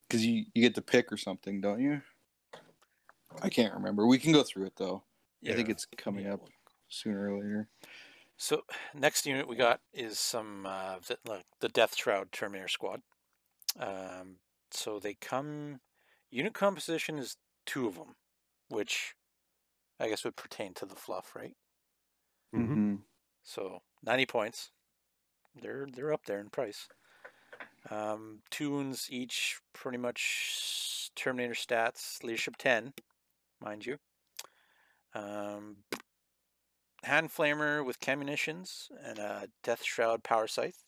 because you you get to pick or something don't you? I can't remember. We can go through it though. Yeah. I think it's coming up sooner or later. So next unit we got is some uh, the, like the Death Shroud Terminator Squad. Um, so they come. Unit composition is two of them, which I guess would pertain to the fluff, right? Mhm. Mm-hmm. So ninety points. They're they're up there in price. Um, two wounds each, pretty much Terminator stats. Leadership ten, mind you. Um, hand flamer with chem munitions and a death shroud power scythe.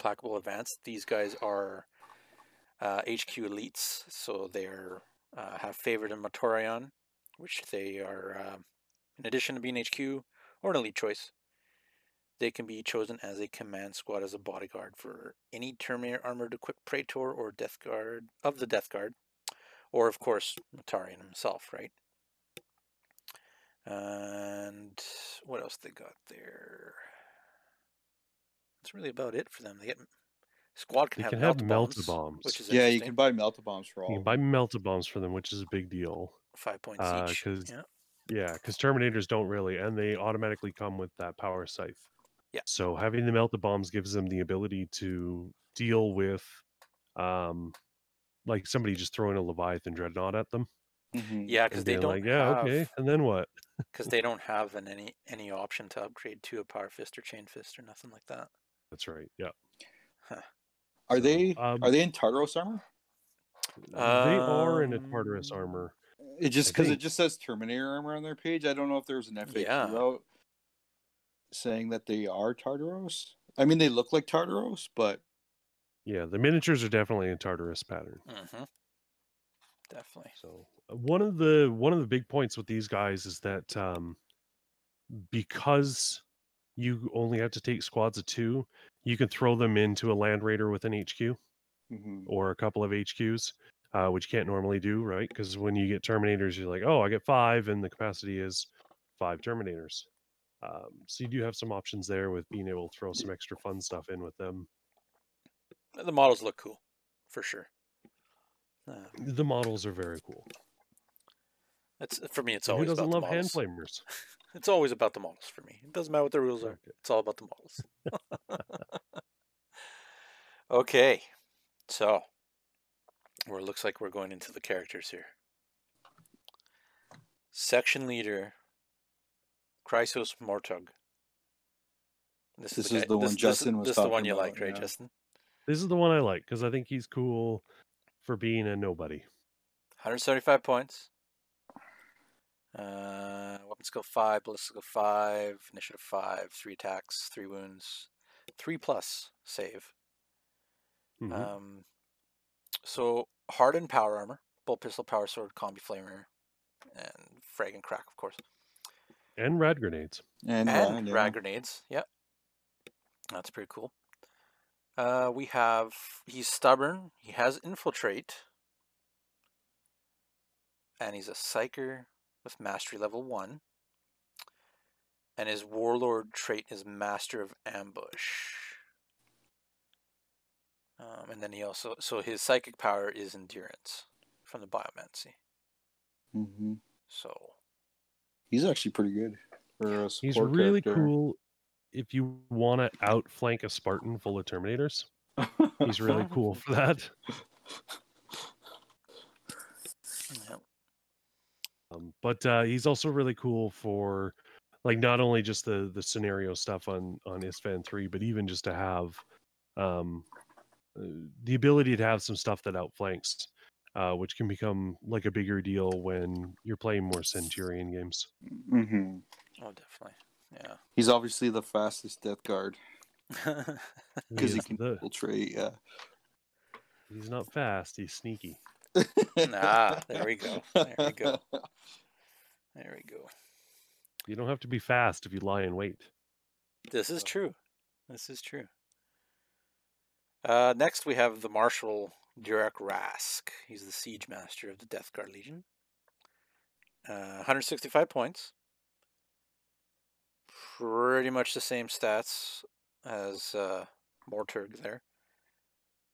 Placable advance. These guys are uh, HQ elites, so they're uh, have favored in Mortarion, which they are uh, in addition to being HQ or an elite choice. They can be chosen as a command squad as a bodyguard for any Terminator armored equipped Praetor or Death Guard of the Death Guard, or of course Mortarion himself, right? And what else they got there? That's really about it for them. They get squad can You have can have melt melta bombs, bombs. which is Yeah, you can buy melta bombs for all. You can buy them. melta bombs for them, which is a big deal. five points Uh, each. 'cause- Yeah. Yeah, because Terminators don't really, and they automatically come with that power scythe. Yeah. So having the melta bombs gives them the ability to deal with, um, like somebody just throwing a Leviathan dreadnought at them. Mhm. Yeah, because they don't like, yeah, have okay, and then what? <laughs> because they don't have an any any option to upgrade to a power fist or chain fist or nothing like that. That's right. Yeah, Are So, they um, are they in Tartaros armor? they are in a Tartaros Um, armor. It just because it just says Terminator armor on their page. I don't know if there was an FAQ Yeah. out saying that they are Tartaros. I mean, they look like Tartaros, but Yeah, the miniatures are definitely in Tartaros pattern. Mm-hmm. Definitely. So uh, one of the one of the big points with these guys is that um, because you only have to take squads of two, you can throw them into a land raider with an HQ mhm. or a couple of HQs, uh, which you can't normally do, right? Because when you get Terminators, you're like, oh, I get five, and the capacity is five Terminators. Um, so you do have some options there with being able to throw some extra fun stuff in with them. The models look cool, for sure. Um, The models are very cool. That's for me. It's And Who doesn't about love the hand models. flamers? <laughs> It's always about the models for me. It doesn't matter what the rules are. Okay. It's all about the models. <laughs> okay, so where it looks like we're going into the characters here. Section leader, Crysos Morturg. This, This the is guy- the one this, Justin this, was This is the one you about, liked, right, yeah. Justin? This is the one I like because I think he's cool for being a nobody. 175 points. Uh, weapon skill 5, ballistic skill 5, initiative 5, 3 attacks, 3 wounds, 3 plus save. Mhm. Um, so, hardened power armor, bolt pistol, power sword, combi flamer, and frag and crack, of course. and rad grenades. and, And yeah, rad grenades, yep. That's pretty cool. Uh, we have, he's stubborn, he has infiltrate, and he's a psyker with mastery level 1. And his warlord trait is Master of Ambush. Um, and then he also, so his psychic power is Endurance from the Biomancy. hmm So, He's actually pretty good for a He's support really character. cool if you want to outflank a Spartan full of Terminators. He's really <laughs> cool for that. yeah. Um, but uh, he's also really cool for like not only just the the scenario stuff on on Isstvan three, but even just to have um, uh, the ability to have some stuff that outflanks, uh, which can become like a bigger deal when you're playing more Centurion games. Mm-hmm. Oh, definitely. Yeah. He's obviously the fastest Death Guard <laughs> because he is can the- infiltrate. Yeah. he's not fast. He's sneaky. Ah, there we go. There we go. <laughs> There we go. You don't have to be fast if you lie in wait. This is true. This is true. Uh, next, we have the Marshal Durek Rask. He's the Siege Master of the Death Guard Legion. Uh, 165 points. Pretty much the same stats as uh, Morturg there.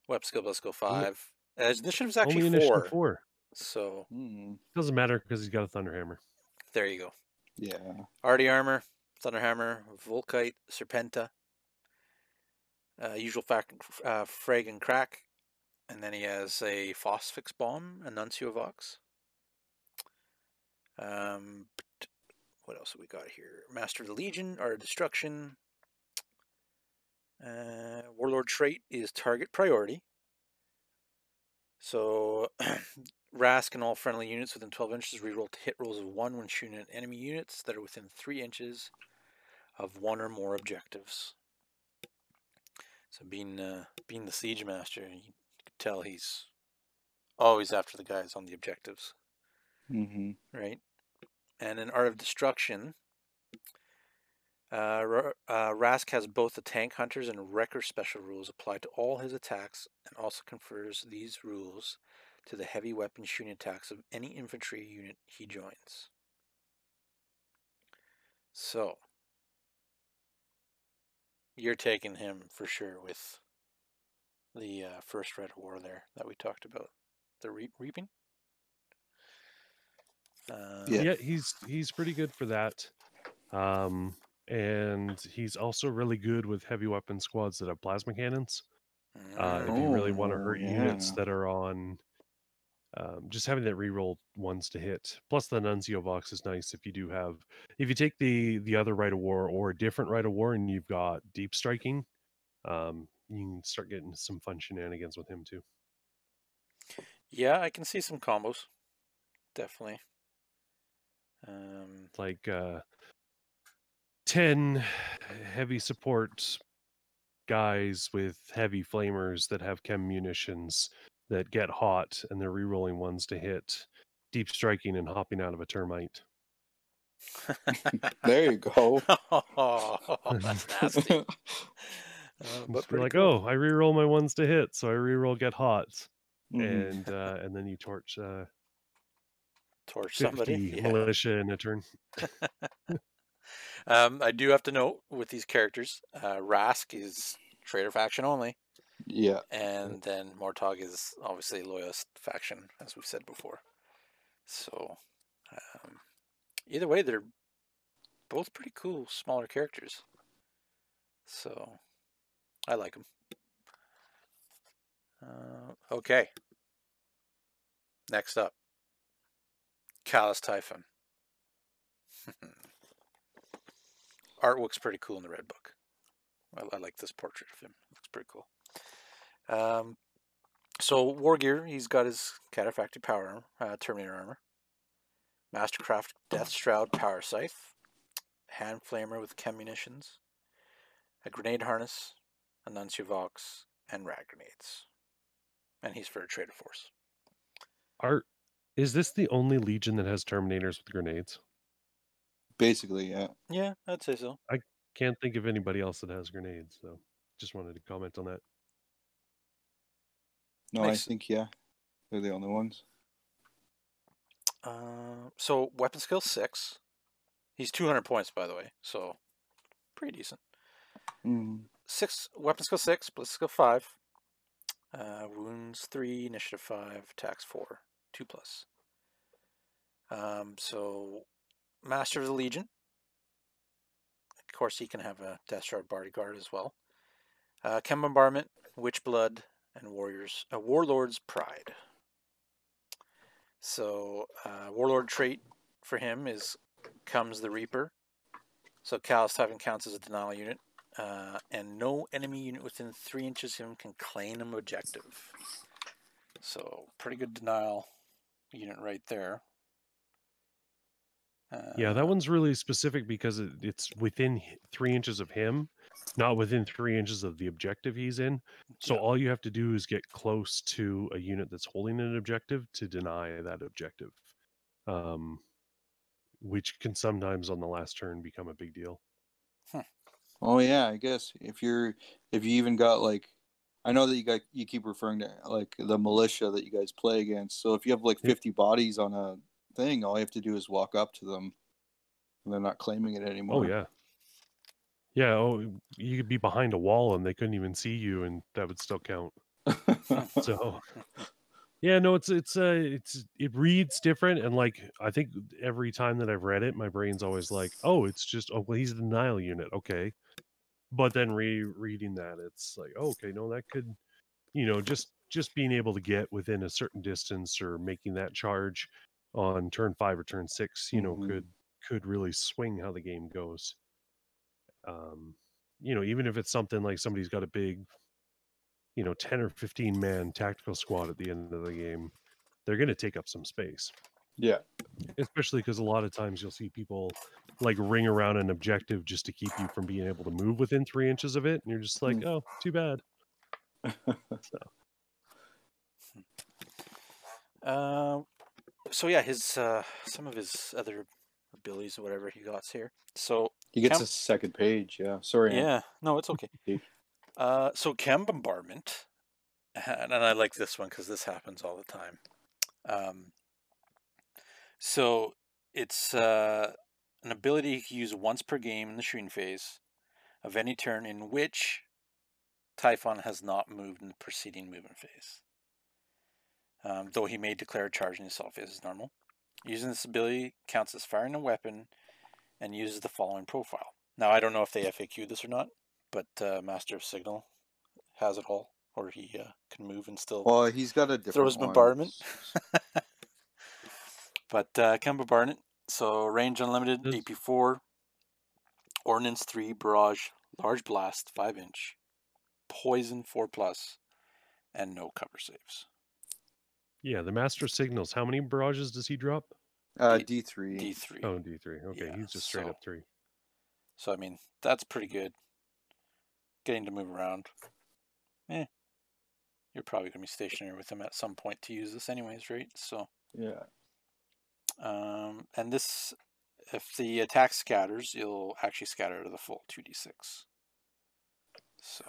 Web skill, plus skill 5. Uh, his initiative is actually Only initiative 4. four. So, Hmm. Doesn't matter because he's got a Thunderhammer. there you go. Yeah. Arty armor, Thunderhammer, Volkite, Serpenta, uh, usual fac- uh, frag and crack, and then he has a Phosphex bomb, a Nuncio Vox. Um, but what else have we got here? Master of the Legion, Art of Destruction. Uh, Warlord trait is target priority. So, <clears throat> Rask and all friendly units within 12 inches reroll to hit rolls of 1 when shooting at enemy units that are within 3 inches of one or more objectives. So, being uh, being the siege master, you can tell he's always after the guys on the objectives, hmm right? And in Art of Destruction, uh, Ra- uh, Rask has both the Tank Hunters and Wrecker special rules applied to all his attacks, and also confers these rules to the heavy weapon shooting attacks of any infantry unit he joins. So, you're taking him for sure with the uh, first Red War there that we talked about, the re- reaping. Uh, Yeah. yeah he's he's pretty good for that um and he's also really good with heavy weapon squads that have plasma cannons uh if you really want to Oh, hurt units that are on um, just having that reroll ones to hit plus the nuncio vox is nice if you do have if you take the the other rite of war or a different rite of war and you've got deep striking um you can start getting some fun shenanigans with him too Yeah, I can see some combos. Definitely. Um, like uh 10 heavy support guys with heavy flamers that have chem munitions that get hot and they're rerolling ones to hit deep striking and hopping out of a termite There you go. <laughs> oh, that's nasty. <laughs> Uh, but be pretty like cool. oh i reroll my ones to hit so i reroll get hot Mhm. and uh and then you torch uh torch 50 somebody. Yeah. militia in a turn <laughs> Um, I do have to note with these characters, uh, Rask is traitor faction only, Yeah. and then Morturg is obviously loyalist faction, as we've said before. So, um, either way, they're both pretty cool, smaller characters. So, I like them. Uh, okay. Next up, Calas Typhon. <laughs> Artwork's pretty cool in the red book. I, I like this portrait of him. looks pretty cool. Um, so war gear, he's got his cataphractic power armor, uh, Terminator armor, Mastercraft Death Shroud power scythe, hand flamer with chem munitions, a grenade harness, a Nuncio Vox, and rad grenades. And he's for a traitor force. art is this the only legion that has terminators with grenades Basically, yeah. Yeah, I'd say so. I can't think of anybody else that has grenades so just wanted to comment on that No, Makes- I think yeah, they're the only ones. Uh, so weapon skill six. He's 200 points, by the way, so pretty decent. Mm. Six weapon skill six, ballistic skill five, uh, wounds three, initiative five, attacks four, two plus. Um, so master of the legion. Of course, he can have a Deathshroud bodyguard as well. Uh, Chem bombardment, witch blood, and warriors. Uh, warlord's pride. So uh, warlord trait for him is comes the reaper. So Calas Typhon counts as a denial unit uh, and no enemy unit within three inches of him can claim an objective. So pretty good denial unit right there. Uh, Yeah, that one's really specific because it, it's within three inches of him, not within three inches of the objective he's in. So Yeah. all you have to do is get close to a unit that's holding an objective to deny that objective, um, which can sometimes on the last turn become a big deal. Oh yeah, I guess if you're if you even got like I know that you got you keep referring to like the militia that you guys play against. So if you have like 50 bodies on a thing, all you have to do is walk up to them and they're not claiming it anymore. Oh yeah, yeah. Oh, you could be behind a wall and they couldn't even see you, and that would still count. <laughs> So, yeah, no, it's it's uh it's it reads different, and like I think every time that I've read it, my brain's always like, oh, it's just oh, well, he's a denial unit, okay. But then re-reading that, it's like, oh, okay, no, that could, you know, just just being able to get within a certain distance or making that charge on turn five or turn six, you know, Mhm. could could really swing how the game goes. Um, you know, even if it's something like somebody's got a big, you know, 10 or 15 man tactical squad at the end of the game, they're going to take up some space. yeah. Especially because a lot of times you'll see people like ring around an objective just to keep you from being able to move within three inches of it. And you're just like, Mm. oh, too bad. <laughs> Uh, so yeah, his uh, some of his other abilities or whatever he got here. So He gets a second page, yeah. Sorry. Yeah, no, it's okay. Uh, so chem bombardment, and I like this one because this happens all the time. Um, so it's uh, an ability you can use once per game in the shooting phase of any turn in which Typhon has not moved in the preceding movement phase. Um, though he may declare a charge in his as normal. Using this ability counts as firing a weapon and uses the following profile. Now, I don't know if they FAQ this or not, but uh, Master of Signal has it all, or he uh, can move and still Well, he's got a different throws one. bombardment. <laughs> but uh, can bombardment. So range unlimited, Does- AP four, ordnance three, barrage, large blast five inch, poison four plus, and no cover saves. Yeah, the master signals. How many barrages does he drop? Uh, D- D3. D three. Oh, D3. Okay, Yeah, he's just straight so- up three. So I mean that's pretty good. Getting to move around. Eh. You're probably gonna be stationary with him at some point to use this anyways, right? So Yeah. um and this if the attack scatters, you'll actually scatter to the full two D six. So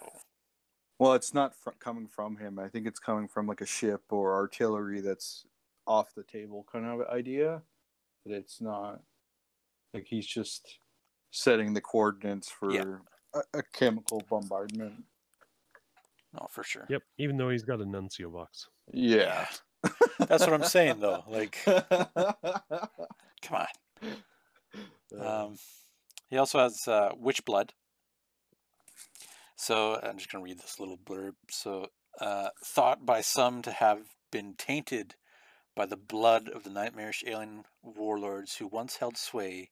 Well, it's not fr- coming from him. I think it's coming from like a ship or artillery that's off the table kind of idea. But it's not like he's just setting the coordinates for Yeah. a, a chemical bombardment. Oh, for sure. Yep, even though he's got a nuncio vox. Yeah. That's what I'm saying though. Like <laughs> come on. Um, he also has uh, Witch Blood. So I'm just going to read this little blurb. So, uh, thought by some to have been tainted by the blood of the nightmarish alien warlords who once held sway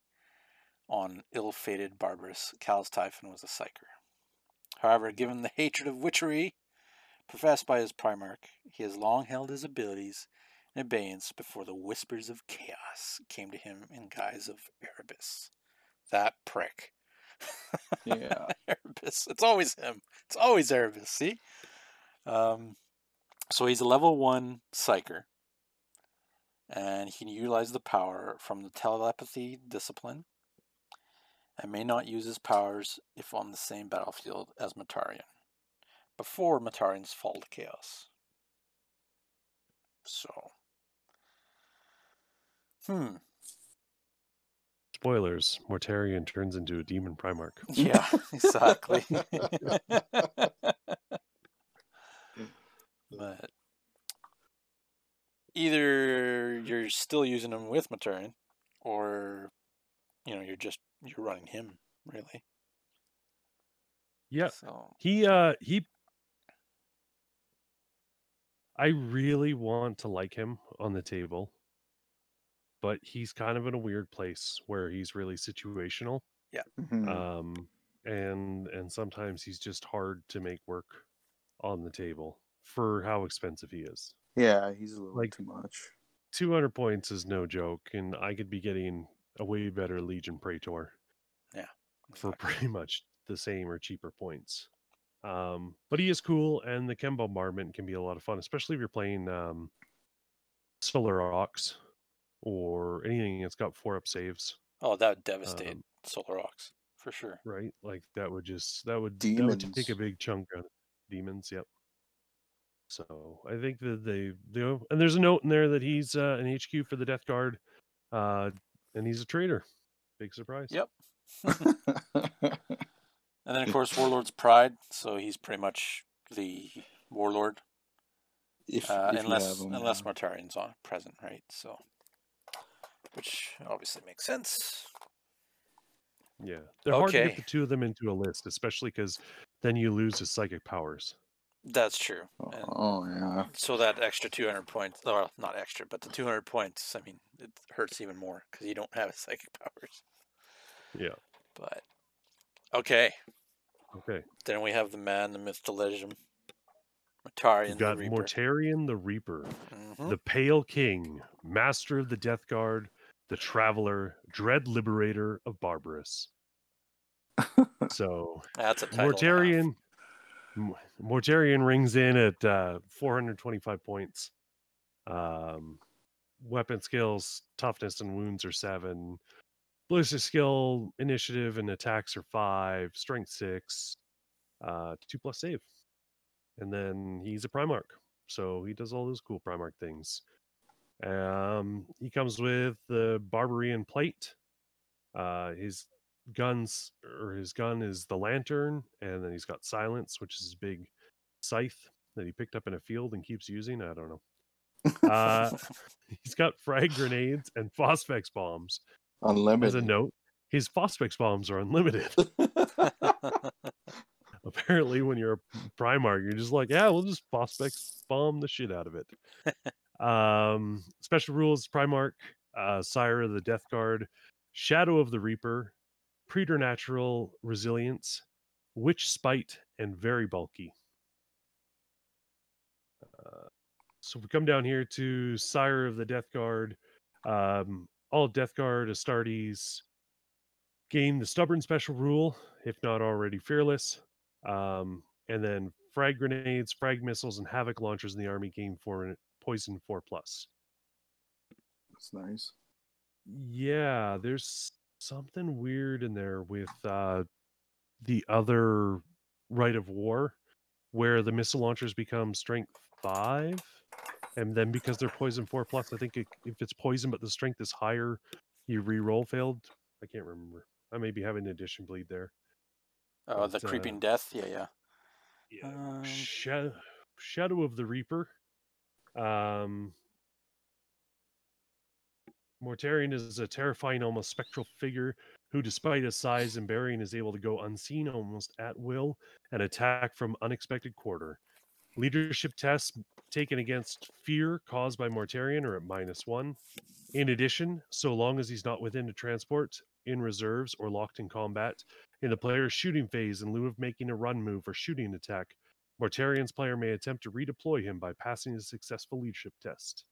on ill-fated Barbarus Calas Typhon was a psyker. However, given the hatred of witchery professed by his Primarch, he has long held his abilities in abeyance before the whispers of chaos came to him in guise of Erebus. That prick. Yeah. <laughs> Erebus. It's always him. It's always Erebus, see? Um, so he's a level one psyker. And he can utilize the power from the telepathy discipline. And may not use his powers if on the same battlefield as Mortarion. Before Mortarion's fall to chaos. So Hmm. Spoilers: Mortarion turns into a demon Primarch. Yeah, <laughs> exactly. <laughs> but either you're still using him with Mortarion, or you know you're just you're running him really. Yeah, So he uh he. I really want to like him on the table, but he's kind of in a weird place where he's really situational. Mhm. um and and sometimes he's just hard to make work on the table for how expensive he is yeah, he's a little like- too much. 200 points is no joke and i could be getting a way better legion praetor Yeah. for pretty <laughs> much the same or cheaper points um but he is cool and the chem bombardment can be a lot of fun especially if you're playing um Solar Aux or anything that's got four up saves oh, that would devastate Um, Solar Aux for sure. right? Like that would just that would that would take a big chunk out of demons. Yep. So I think that they they and there's a note in there that he's uh, an HQ for the Death Guard, uh, and he's a traitor. Big surprise. Yep. <laughs> And then of course Warlord's Pride, so he's pretty much the warlord, if, uh, if unless have him, unless. Mortarion's on present, right? So, which obviously makes sense. Yeah, they're hard to Okay. get the two of them into a list, especially because then you lose his psychic powers. That's true. And Oh yeah. so that extra 200 points, or not extra, but the 200 points, I mean, it hurts even more because you don't have his <laughs> psychic powers. Yeah. But okay, Okay. then we have the man, the myth, the legend, Mortarion You've got the Reaper. Mortarion the Reaper, Mhm. the Pale King, Master of the Death Guard, the Traveler, Dread Liberator of Barbarus. <laughs> so That's a title. and a half. Mortarion, M- Mortarion rings in at uh, 425 points. Um, weapon skills, toughness, and wounds are seven. Ballistic skill, initiative, and attacks are five. Strength six. Uh, two plus save, and then he's a Primarch, so he does all those cool Primarch things. Um, he comes with the Barbaran plate. Uh, his guns or his gun is the lantern, and then he's got silence, which is his big scythe that he picked up in a field and keeps using. I don't know. Uh, <laughs> <laughs> he's got frag grenades and phosphex bombs. Unlimited. As a note, his phosphex bombs are unlimited. <laughs> Apparently, when you're a Primarch, you're just like, yeah, we'll just phosphex bomb the shit out of it. Um, special rules: Primarch, uh, Sire of the Death Guard, Shadow of the Reaper, Preternatural Resilience, Witch Spite, and very bulky. Uh, so we come down here to Sire of the Death Guard. Um, all Death Guard Astartes gain the stubborn special rule, if not already fearless. Um, and then frag grenades, frag missiles, and havoc launchers in the army gain four poison four plus. That's nice. Yeah, there's something weird in there with uh, the other rite of war, where the missile launchers become strength five, and then because they're poison four plus, I think it, if it's poison but the strength is higher, you re-roll failed. I can't remember. I may be having an addition bleed there. oh, the but, uh, creeping death. Yeah, yeah. Yeah, Um, Shadow, Shadow of the Reaper. Um, Mortarion is a terrifying, almost spectral figure who, despite his size and bearing, is able to go unseen almost at will and attack from unexpected quarter. Leadership tests taken against fear caused by Mortarion are at minus one. In addition, so long as he's not within a transport, in reserves, or locked in combat, in the player's shooting phase, in lieu of making a run move or shooting attack, Mortarion's player may attempt to redeploy him by passing a successful leadership test.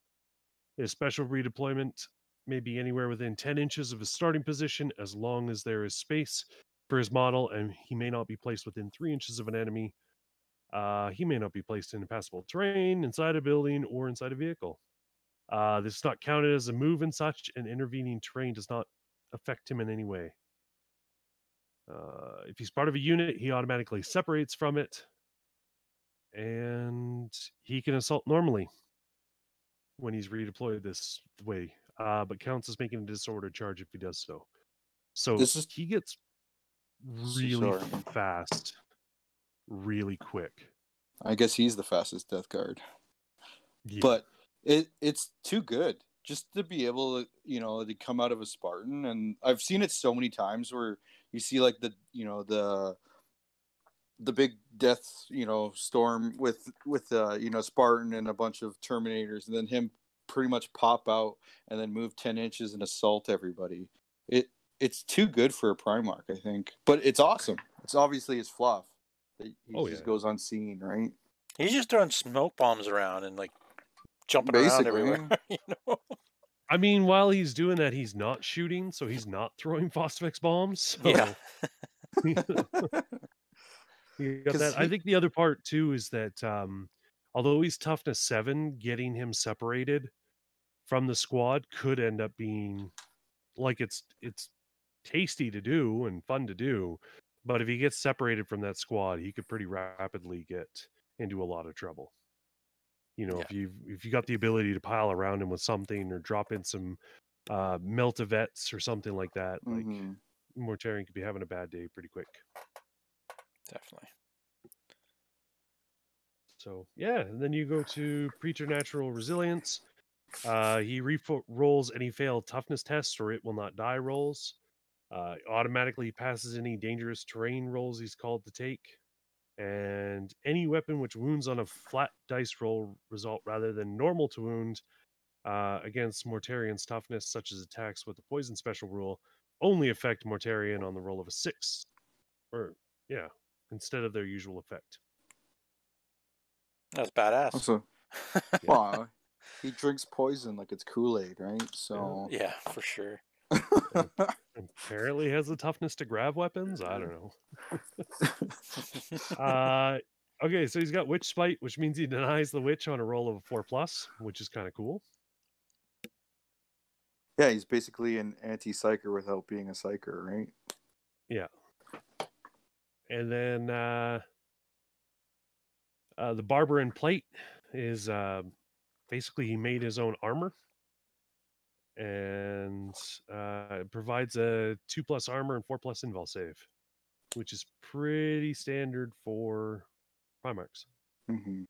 His special redeployment may be anywhere within 10 inches of his starting position as long as there is space for his model, and he may not be placed within 3 inches of an enemy. Uh, he may not be placed in impassable terrain, inside a building, or inside a vehicle. Uh, this is not counted as a move and such, and intervening terrain does not affect him in any way. Uh, if he's part of a unit, he automatically separates from it, and he can assault normally when he's redeployed this way. uh, but counts as making a disorder charge if he does so. So This is- he gets really sorry. fast, really quick. I guess he's the fastest death guard. Yeah. But it it's too good just to be able to you know to come out of a Spartan, and I've seen it so many times where you see like the you know the the big death you know storm with with uh you know Spartan and a bunch of Terminators, and then him pretty much pop out and then move ten inches and assault everybody. It it's too good for a Primarch, I think, but it's awesome. It's obviously his fluff. He he Oh, just yeah. goes unseen, right? He's just throwing smoke bombs around and like jumping around everywhere. <laughs> you know? I mean, while he's doing that, he's not shooting, so he's not throwing <laughs> Phosphex bombs. So Yeah. <laughs> you got 'Cause that. I think the other part too is that um, although he's toughness seven, getting him separated from the squad could end up being like it's it's tasty to do and fun to do, but if he gets separated from that squad, he could pretty rapidly get into a lot of trouble. You know, Yeah. if you if you got the ability to pile around him with something or drop in some uh meltivets or something like that, like Mhm. Mortarion could be having a bad day pretty quick. Definitely. So yeah, and then you go to preternatural resilience. Uh, he re rolls any failed toughness tests or it will not die rolls. Uh, automatically passes any dangerous terrain rolls he's called to take, and any weapon which wounds on a flat dice roll result rather than normal to wound uh, against Mortarion's toughness, such as attacks with the poison special rule, only affect Mortarion on the roll of a six, or yeah, instead of their usual effect. That's badass. Also, <laughs> wow, he drinks poison like it's Kool Aid, right? So, yeah, for sure. <laughs> apparently he has the toughness to grab weapons. I don't know. <laughs> Uh, okay, so he's got witch spite, which means he denies the witch on a roll of a four plus, which is kind of cool. yeah, he's basically an anti psyker without being a psyker, right? And then uh, uh, the Barbaran plate is uh, basically he made his own armor, and uh, it provides a two plus armor and four plus invul save, which is pretty standard for Primarchs. hmm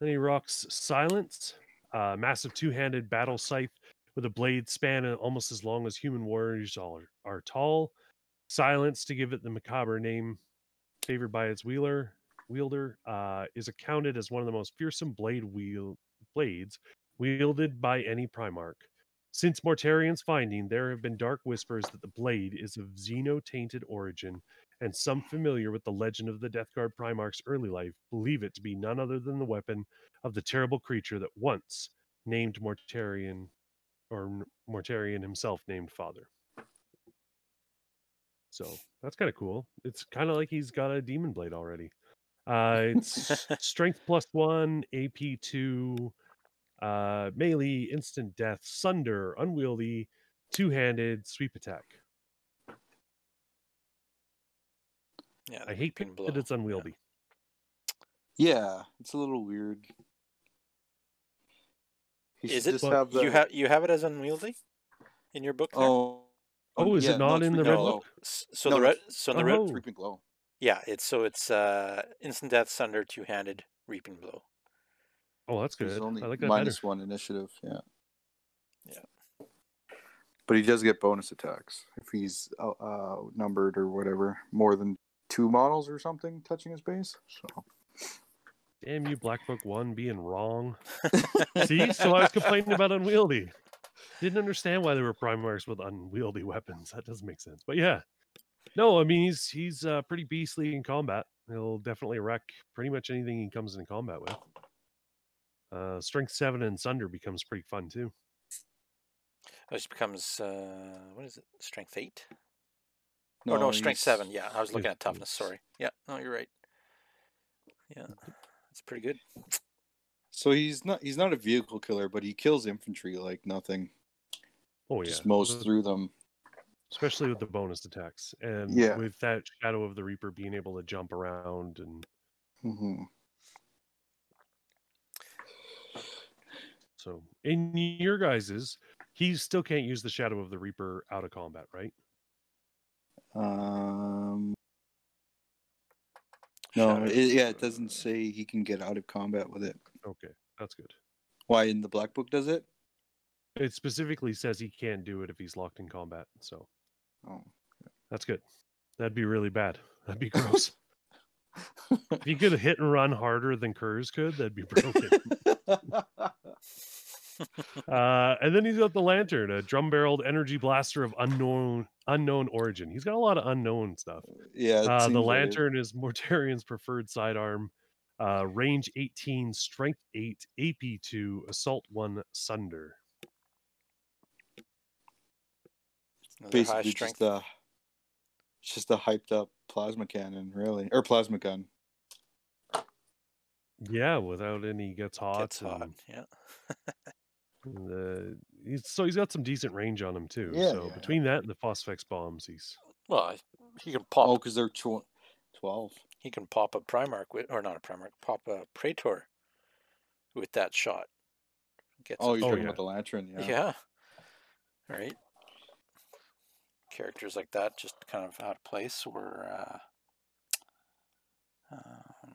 Then he rocks Silence, uh, massive two handed battle scythe with a blade span almost as long as human warriors are, are tall. Silence, to give it the macabre name favored by its wheeler, wielder, uh, is accounted as one of the most fearsome blade wheel, blades wielded by any Primarch. Since Mortarion's finding, there have been dark whispers that the blade is of Xeno tainted origin, and some familiar with the legend of the Death Guard Primarch's early life believe it to be none other than the weapon of the terrible creature that once named Mortarion, or N- Mortarion himself named Father. So that's kind of cool. It's kind of like he's got a demon blade already. Uh, it's <laughs> strength plus one, AP two, uh, melee, instant death, sunder, unwieldy, two handed, sweep attack. Yeah, I hate reaping that blow. it's unwieldy. Yeah, it's a little weird. He Is it? just have You have you have it as unwieldy in your book? There? Oh, Oh, is it yeah, no, not it's in the red Glow. book? So No, the red, it's- so the Oh. red, Reaping Blow. yeah, it's so it's uh instant death, sunder, two handed, reaping blow. Oh, that's There's good. only I like that minus better. one initiative. Yeah. Yeah. But he does get bonus attacks if he's uh, uh, numbered or whatever, more than two models or something touching his base. So Damn you, Black Book One, being wrong. <laughs> See, so I was complaining about unwieldy. Didn't understand why there were Primarchs with unwieldy <laughs> weapons. That doesn't make sense. But yeah, no, I mean he's he's uh, pretty beastly in combat. He'll definitely wreck pretty much anything he comes in combat with. Uh, strength seven and Sunder becomes pretty fun too. It just becomes uh what is it? Strength eight? oh no, strength he's- seven. Yeah, I was looking Yeah, at toughness. it's- Sorry. Yeah, no, you're right. Yeah, it's pretty good. So he's not he's not a vehicle killer, but he kills infantry like nothing. Oh yeah, Just mows through them. especially with the bonus attacks and Yeah. with that Shadow of the Reaper being able to jump around and hmm So in your guys's, he still can't use the Shadow of the Reaper out of combat, right? Um, no, it, yeah, it doesn't say he can get out of combat with it. Okay, that's good. Why in the black book does it? It specifically says he can't do it if he's locked in combat, so Oh, that's good. That'd be really bad. That'd be <laughs> gross. if he could hit and run harder than Curze could, that'd be <laughs> broken. uh, and then he's got the lantern, a drum-barreled energy blaster of unknown unknown origin. He's got a lot of unknown stuff. yeah. Uh, the lantern is Mortarion's preferred sidearm. Uh, range 18, strength 8, AP 2, assault 1, sunder. Another high basically strength. just a, it's just a hyped up plasma cannon, really, or plasma gun. Yeah, without any gets hot. Gets hot. and- Yeah. and, uh, he's, so he's got some decent range on him too. Yeah, so yeah. between that and the phosphex bombs, he's Well, he can pop. Oh, because they're tw- twelve. He can pop a Primarch with, or not a Primarch, pop a Praetor with that shot. Gets Oh, you're Oh, talking yeah. about the lantern, yeah. Yeah. Right. Characters like that just kind of out of place or uh, uh,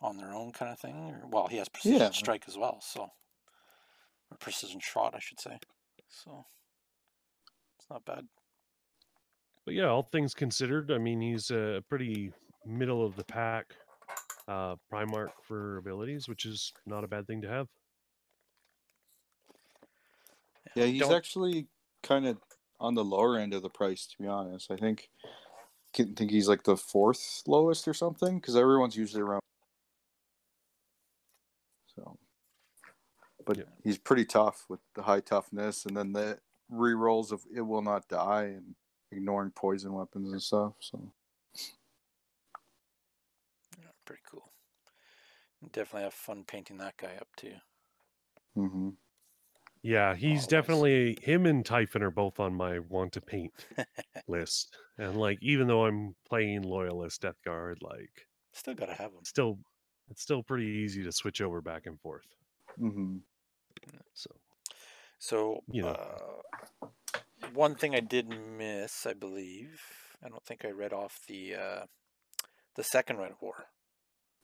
on their own kind of thing. Or, well, he has precision Yeah. strike as well, so or precision shot, I should say. So it's not bad. but yeah, all things considered, I mean he's a pretty middle of the pack uh Primarch for abilities, which is not a bad thing to have. Yeah, he's Don't- actually kind of on the lower end of the price, to be honest. I think I think he's like the fourth lowest or something, because everyone's usually around. So, but Yeah. he's pretty tough with the high toughness, and then the re rolls of "It Will Not Die" and ignoring poison weapons and stuff. So, Yeah, pretty cool. Definitely have fun painting that guy up too. hmm Yeah, he's Always. definitely him and Typhon are both on my want to paint list. And like even though I'm playing Loyalist Death Guard, like Still gotta have him. still it's still pretty easy to switch over back and forth. hmm So So, You know. uh, one thing I did miss, I believe, I don't think I read off the uh, the second Red War.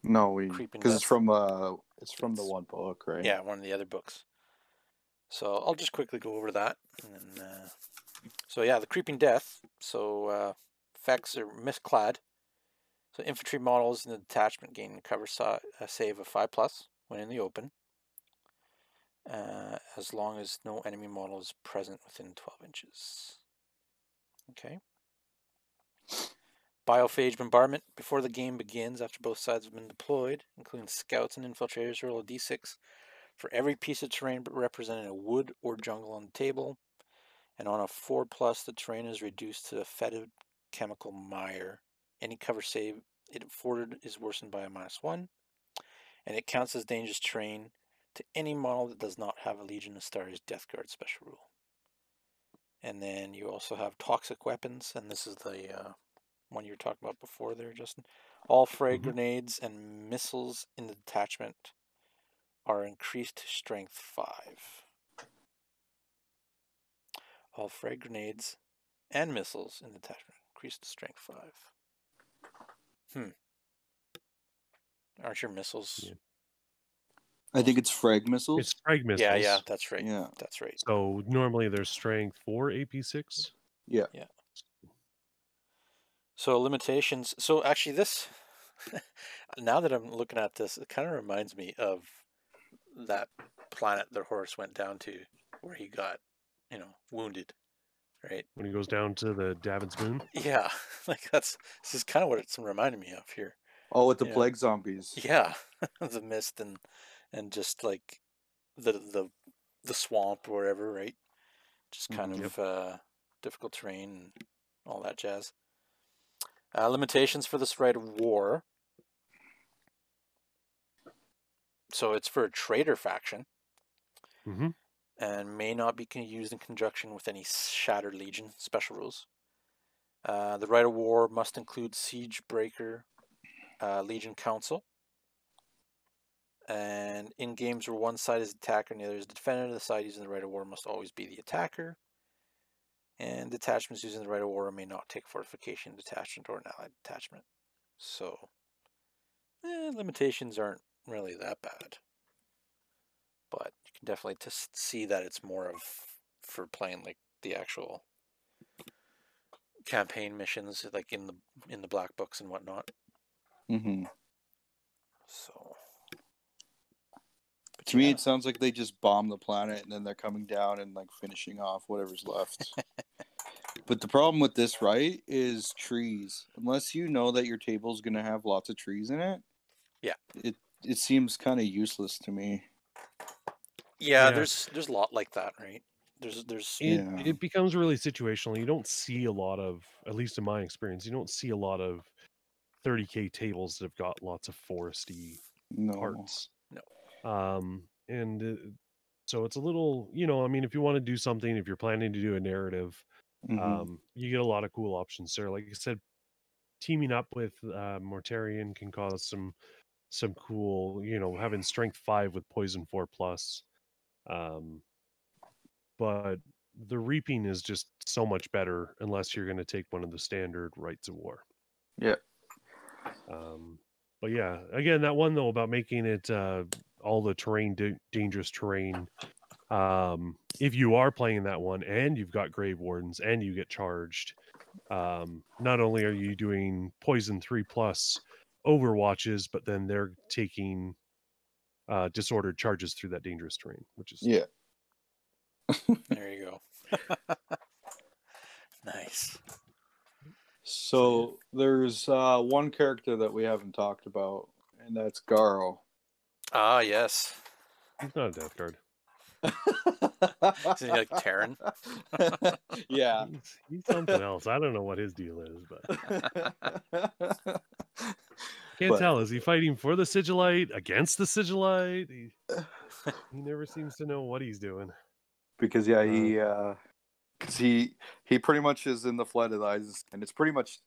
no, we Creeping because it's Death. from uh, it's from the It's- one book, right? Yeah, one of the other books. So I'll just quickly go over that. Then, uh, so yeah, the Creeping Death. So uh, effects are misclad. So infantry models in the detachment gain cover sa- a save of five plus when in the open, uh, as long as no enemy model is present within twelve inches. Okay. Biophage bombardment. Before the game begins, after both sides have been deployed, including scouts and infiltrators, roll a d6 for every piece of terrain representing a wood or jungle on the table. And on a 4 plus, the terrain is reduced to a fetid chemical mire. Any cover save it afforded is worsened by a minus 1. And it counts as dangerous terrain to any model that does not have a Legiones Astartes Death Guard special rule. And then you also have toxic weapons, and this is the uh, one you were talking about before there, Justin. All frag Mhm. grenades and missiles in the detachment are increased to strength 5. All frag grenades and missiles in the detachment increased to strength 5. Hmm. Aren't your missiles? Yeah. I think it's frag missiles. it's frag missiles. Yeah, yeah, that's right. Yeah. That's right. So normally there's strength 4 AP6. Yeah. Yeah. So limitations. So actually, this <laughs> now that I'm looking at this, it kind of reminds me of that planet the Horus went down to, where he got, you know, wounded, right? When he goes down to the Davin's Moon. Yeah, <laughs> like that's this is kind of what it's reminding me of here. oh, with the yeah. plague zombies. Yeah, <laughs> the mist and and just like the the the swamp or wherever, right? Just kind Mhm. of uh, difficult terrain and all that jazz. Uh, limitations for this rite of war. So it's for a traitor faction hmm and may not be used in conjunction with any Shattered Legion special rules. Uh, the rite of war must include Siege Breaker, uh, Legion Consul, And in games where one side is the attacker and the other is the defender, the side using the rite of war must always be the attacker. And detachments using the rite of war may not take fortification detachment or an allied detachment. So, eh, limitations aren't really that bad. But you can definitely just see that it's more of for playing like the actual campaign missions, like in the in the black books and whatnot. Mm-hmm. So, To me, it sounds like they just bomb the planet and then they're coming down and like finishing off whatever's left. <laughs> but the problem with this, right, is trees. Unless you know that your table's gonna have lots of trees in it, Yeah. it it seems kind of useless to me. yeah, Yeah. there's there's a lot like that, right? There's there's it, Yeah. it becomes really situational. You don't see a lot of, at least in my experience, you don't see a lot of 30k tables that have got lots of foresty No. parts. No. Um, and uh, so it's a little, you know, I mean, if you want to do something, if you're planning to do a narrative, Mhm. um, you get a lot of cool options there. Like I said, teaming up with uh, Mortarion can cause some some cool, you know, having strength five with poison four plus. Um, but the reaping is just so much better unless you're going to take one of the standard rites of war. Yeah. Um, but yeah, again, that one though about making it uh, all the terrain da- dangerous terrain. Um, if you are playing that one and you've got grave wardens and you get charged, um, not only are you doing poison three plus overwatches, but then they're taking uh, disordered charges through that dangerous terrain, which is Yeah. there you go. <laughs> nice. So there's uh, one character that we haven't talked about, and that's Garro. Ah, yes. he's not a death guard. Isn't he like Terran? <laughs> yeah. He's, he's something else. I don't know what his deal is, but <laughs> can't But- tell. Is he fighting for the sigilite against the sigilite? He, <sighs> he never seems to know what he's doing. because yeah, he uh, cause he he pretty much is in the flood of the eyes, and it's pretty much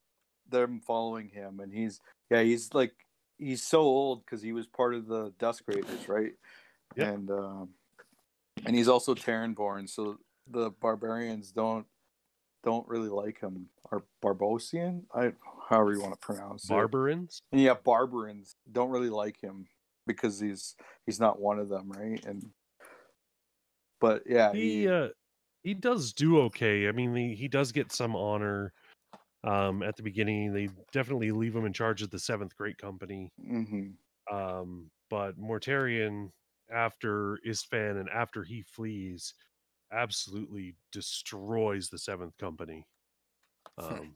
them following him, and he's yeah, he's like he's so old because he was part of the Dusk Raiders, right? Yep. And um, and he's also Terran born, so the barbarians don't don't really like him. Or Barbosian, I however you want to pronounce it. Barbarins? Yeah, Barbarans don't really like him because he's he's not one of them, right? And but yeah, He uh, he does do okay. I mean, he, he does get some honor. Um, at the beginning, they definitely leave him in charge of the Seventh Great Company. hmm Um, but Mortarion, after Isstvan and after he flees, absolutely destroys the Seventh Company. <laughs> Um,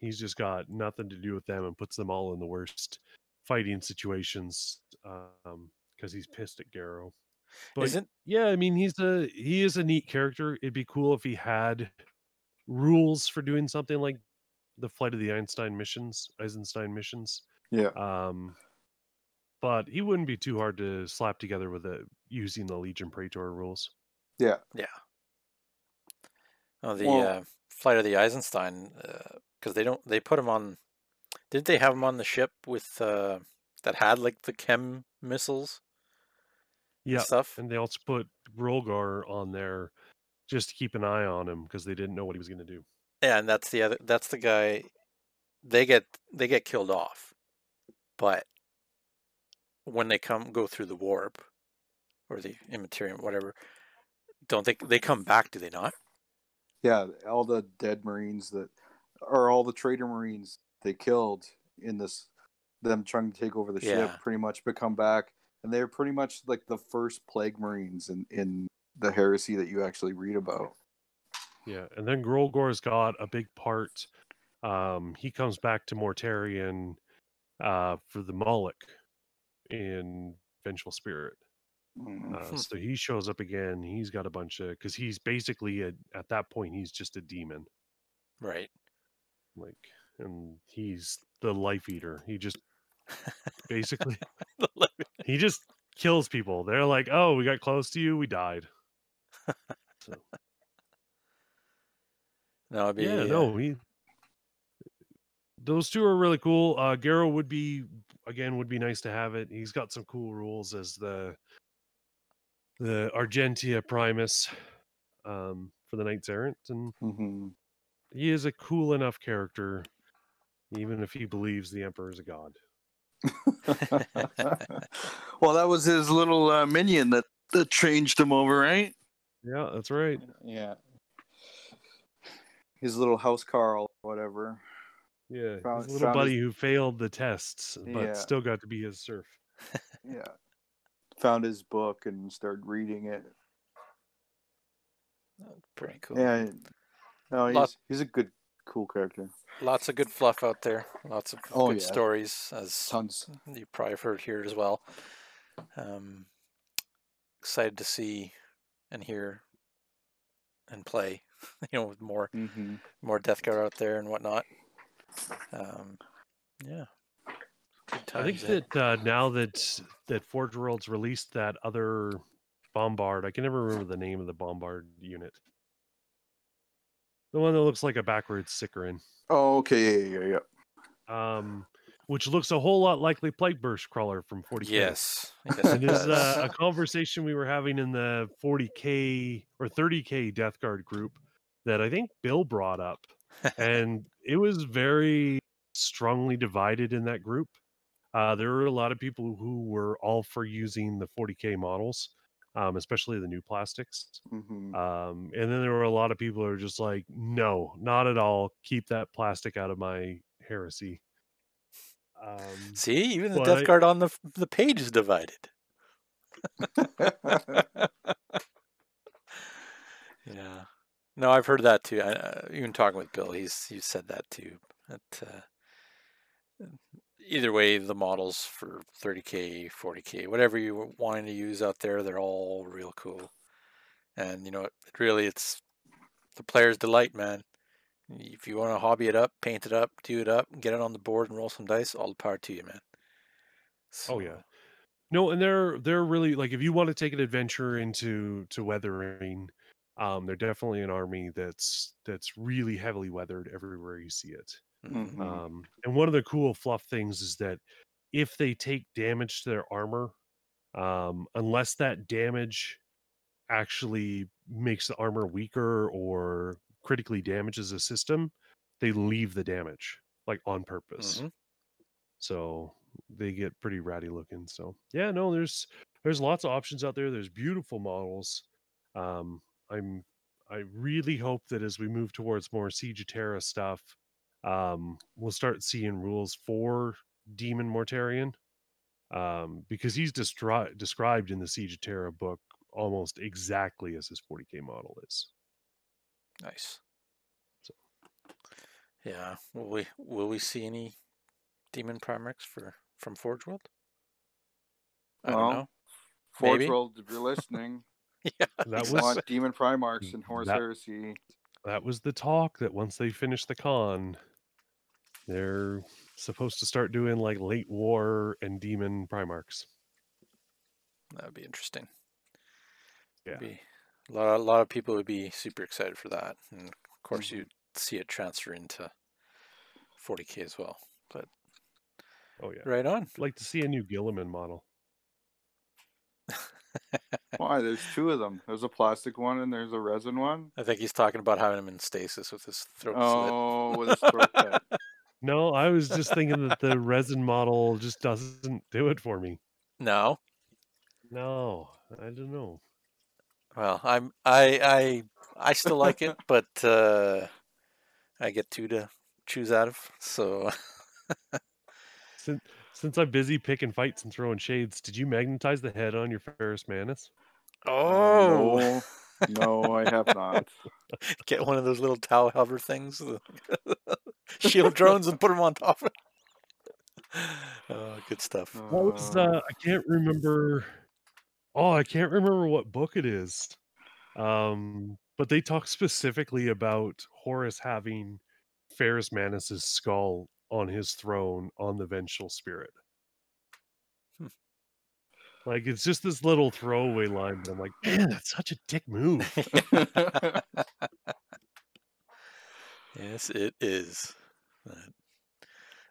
he's just got nothing to do with them and puts them all in the worst fighting situations um, because he's pissed at Garro. But Isn't yeah, I mean he's a he is a neat character. It'd be cool if he had rules for doing something like the flight of the Einstein missions, Eisenstein missions. yeah, Um, but he wouldn't be too hard to slap together with a using the Legion Praetor rules. yeah. Yeah. Oh the Well- uh, flight of the Eisenstein? Because they don't they put him on. Didn't they have him on the ship with uh, that had like the chem missiles and Yeah, stuff? and they also put Grulgor on there just to keep an eye on him because they didn't know what he was going to do. Yeah, and that's the other. That's the guy. They get they get killed off, but when they come go through the warp or the immaterium, whatever, don't they they come back? Do they not? Yeah, all the dead Marines that, are all the traitor Marines they killed in this, them trying to take over the ship, Yeah. pretty much become back, and they're pretty much like the first plague Marines in in the heresy that you actually read about. Yeah, and then Grulgor's got a big part. Um, he comes back to mortarion uh, for the Molech in Vengeful Spirit. Mm. Uh, Hmm. so he shows up again. He's got a bunch of because he's basically a, at that point he's just a demon, Right. like, and he's the life eater. He just <laughs> basically <laughs> he just kills people. They're like, "Oh, we got close to you, we died." So no, it'd be, yeah, uh, no, he. Those two are really cool. Uh, Garro would be again would be nice to have it. He's got some cool rules as the the Agentia Primus um, for the Knights Errant, and hmm he is a cool enough character, even if he believes the Emperor is a god. <laughs> well, that was his little uh, minion that, that changed him over, right? Yeah, that's right. yeah. His little house Carl, whatever. Yeah, Found- his little buddy his- who failed the tests but Yeah. still got to be his serf. Yeah. Found his book and started reading it. Pretty cool. Yeah. No, he's, Lot- he's a good, cool character. Lots of good fluff out there. Lots of Oh, good yeah. stories, as Tons. you probably have heard here as well. Um, excited to see and hear and play. <laughs> You know, with more hmm more Death Guard out there and whatnot. Um, yeah. I think times that uh, now that that Forge Worlds released that other bombard, I can never remember the name of the bombard unit. The one that looks like a backwards Sicaran, Oh, okay. Yeah, yeah, yeah. um, which looks a whole lot like the Plague Burst crawler from 40k. Yes. yes And it there's uh, a conversation we were having in the 40k or 30k Death Guard group that I think Bill brought up, <laughs> and it was very strongly divided in that group. Uh, there were a lot of people who were all for using the 40k models, um, especially the new plastics. hmm Um, and then there were a lot of people who are just like, no, not at all. Keep that plastic out of my heresy. Um, See, even the Well, Death I- Guard on the the page is divided. <laughs> <laughs> Yeah. No, I've heard that too. I, uh, even talking with Bill, he's he said that too. That uh, either way, the models for 30k, 40k, whatever you're wanting to use out there, they're all real cool. And you know, it really, it's the player's delight, man. If you want to hobby it up, paint it up, do it up, get it on the board, and roll some dice, all the power to you, man. Oh yeah. No, and they're they're really like if you want to take an adventure into to weathering, um, they're definitely an army that's that's really heavily weathered everywhere you see it. Mhm. Mhm. Um, and one of the cool fluff things is that if they take damage to their armor, um, unless that damage actually makes the armor weaker or critically damages a system, they leave the damage like on purpose. Mhm. So they get pretty ratty looking. So yeah, no, there's there's lots of options out there. There's beautiful models. Um, I'm I really hope that as we move towards more Siege of Terra stuff, um, we'll start seeing rules for Demon Mortarion. Um, because he's destri- described in the Siege of Terra book almost exactly as his 40k model is. Nice. So- Yeah. Will we will we see any demon primarchs for from Forge World? I don't know. Forge Maybe. World, if you're listening, <laughs> yeah. <laughs> That was want Demon Primarchs and Horus that- Heresy. that was the talk that once they finish the con, they're supposed to start doing like late war and demon primarchs. That would be interesting. Yeah. Be a lot, a lot of people would be super excited for that, and of course Mm-hmm. you'd see it transfer into 40k as well. But Oh yeah, right on. I'd like to see a new Guilliman model. <laughs> Why? There's two of them. There's a plastic one and there's a resin one. I think he's talking about having him in stasis with his throat Oh, with his throat cut. <laughs> No, I was just thinking that the resin model just doesn't do it for me. No. No, I don't know. Well, I'm I I I still like it, <laughs> but uh, I get two to choose out of. So <laughs> Since since I'm busy picking fights and throwing shades, did you magnetize the head on your Ferrus Manus? oh, no, no, I have not. <laughs> get one of those little towel hover things, <laughs> shield drones, and put them on top of it. <laughs> Oh, good stuff. That was Uh, uh, I can't remember. Oh, I can't remember what book it is. Um, but they talk specifically about Horus having Ferrus Manus's skull on his throne on the Vengeful Spirit. Hmm. Like it's just this little throwaway line, but I'm like, man, that's such a dick move. <laughs> yes, it is.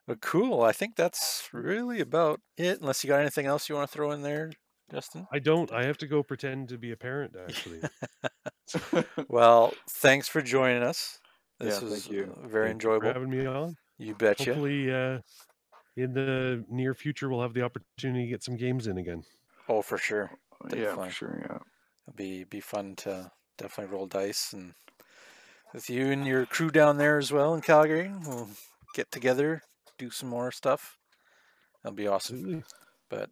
But cool. I think that's really about it. Unless you got anything else you want to throw in there, Justin. I don't. I have to go pretend to be a parent actually. <laughs> Well, thanks for joining us. This Yeah, was thank you. uh, very Thank you for enjoyable. having me on. You betcha. Hopefully, uh, in the near future, we'll have the opportunity to get some games in again. Oh, for sure. yeah, for sure. Yeah. It'll be be fun to definitely roll dice and with you and your crew down there as well in Calgary. We'll get together, do some more stuff. That'll be awesome. Absolutely. But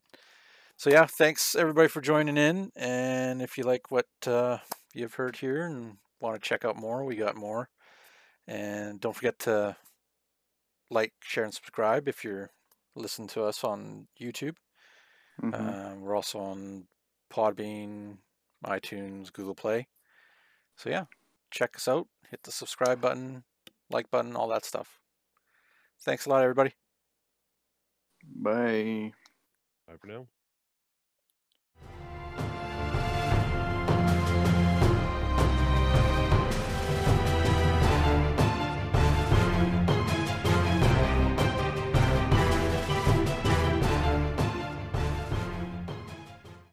so yeah, thanks everybody for joining in. And if you like what uh, you've heard here and want to check out more, we got more. And don't forget to like, share, and subscribe if you're listening to us on YouTube. Mhm. Uh, we're also on Podbean, iTunes, Google Play. So yeah, check us out. Hit the subscribe button, like button, all that stuff. Thanks a lot, everybody. Bye. Bye for now.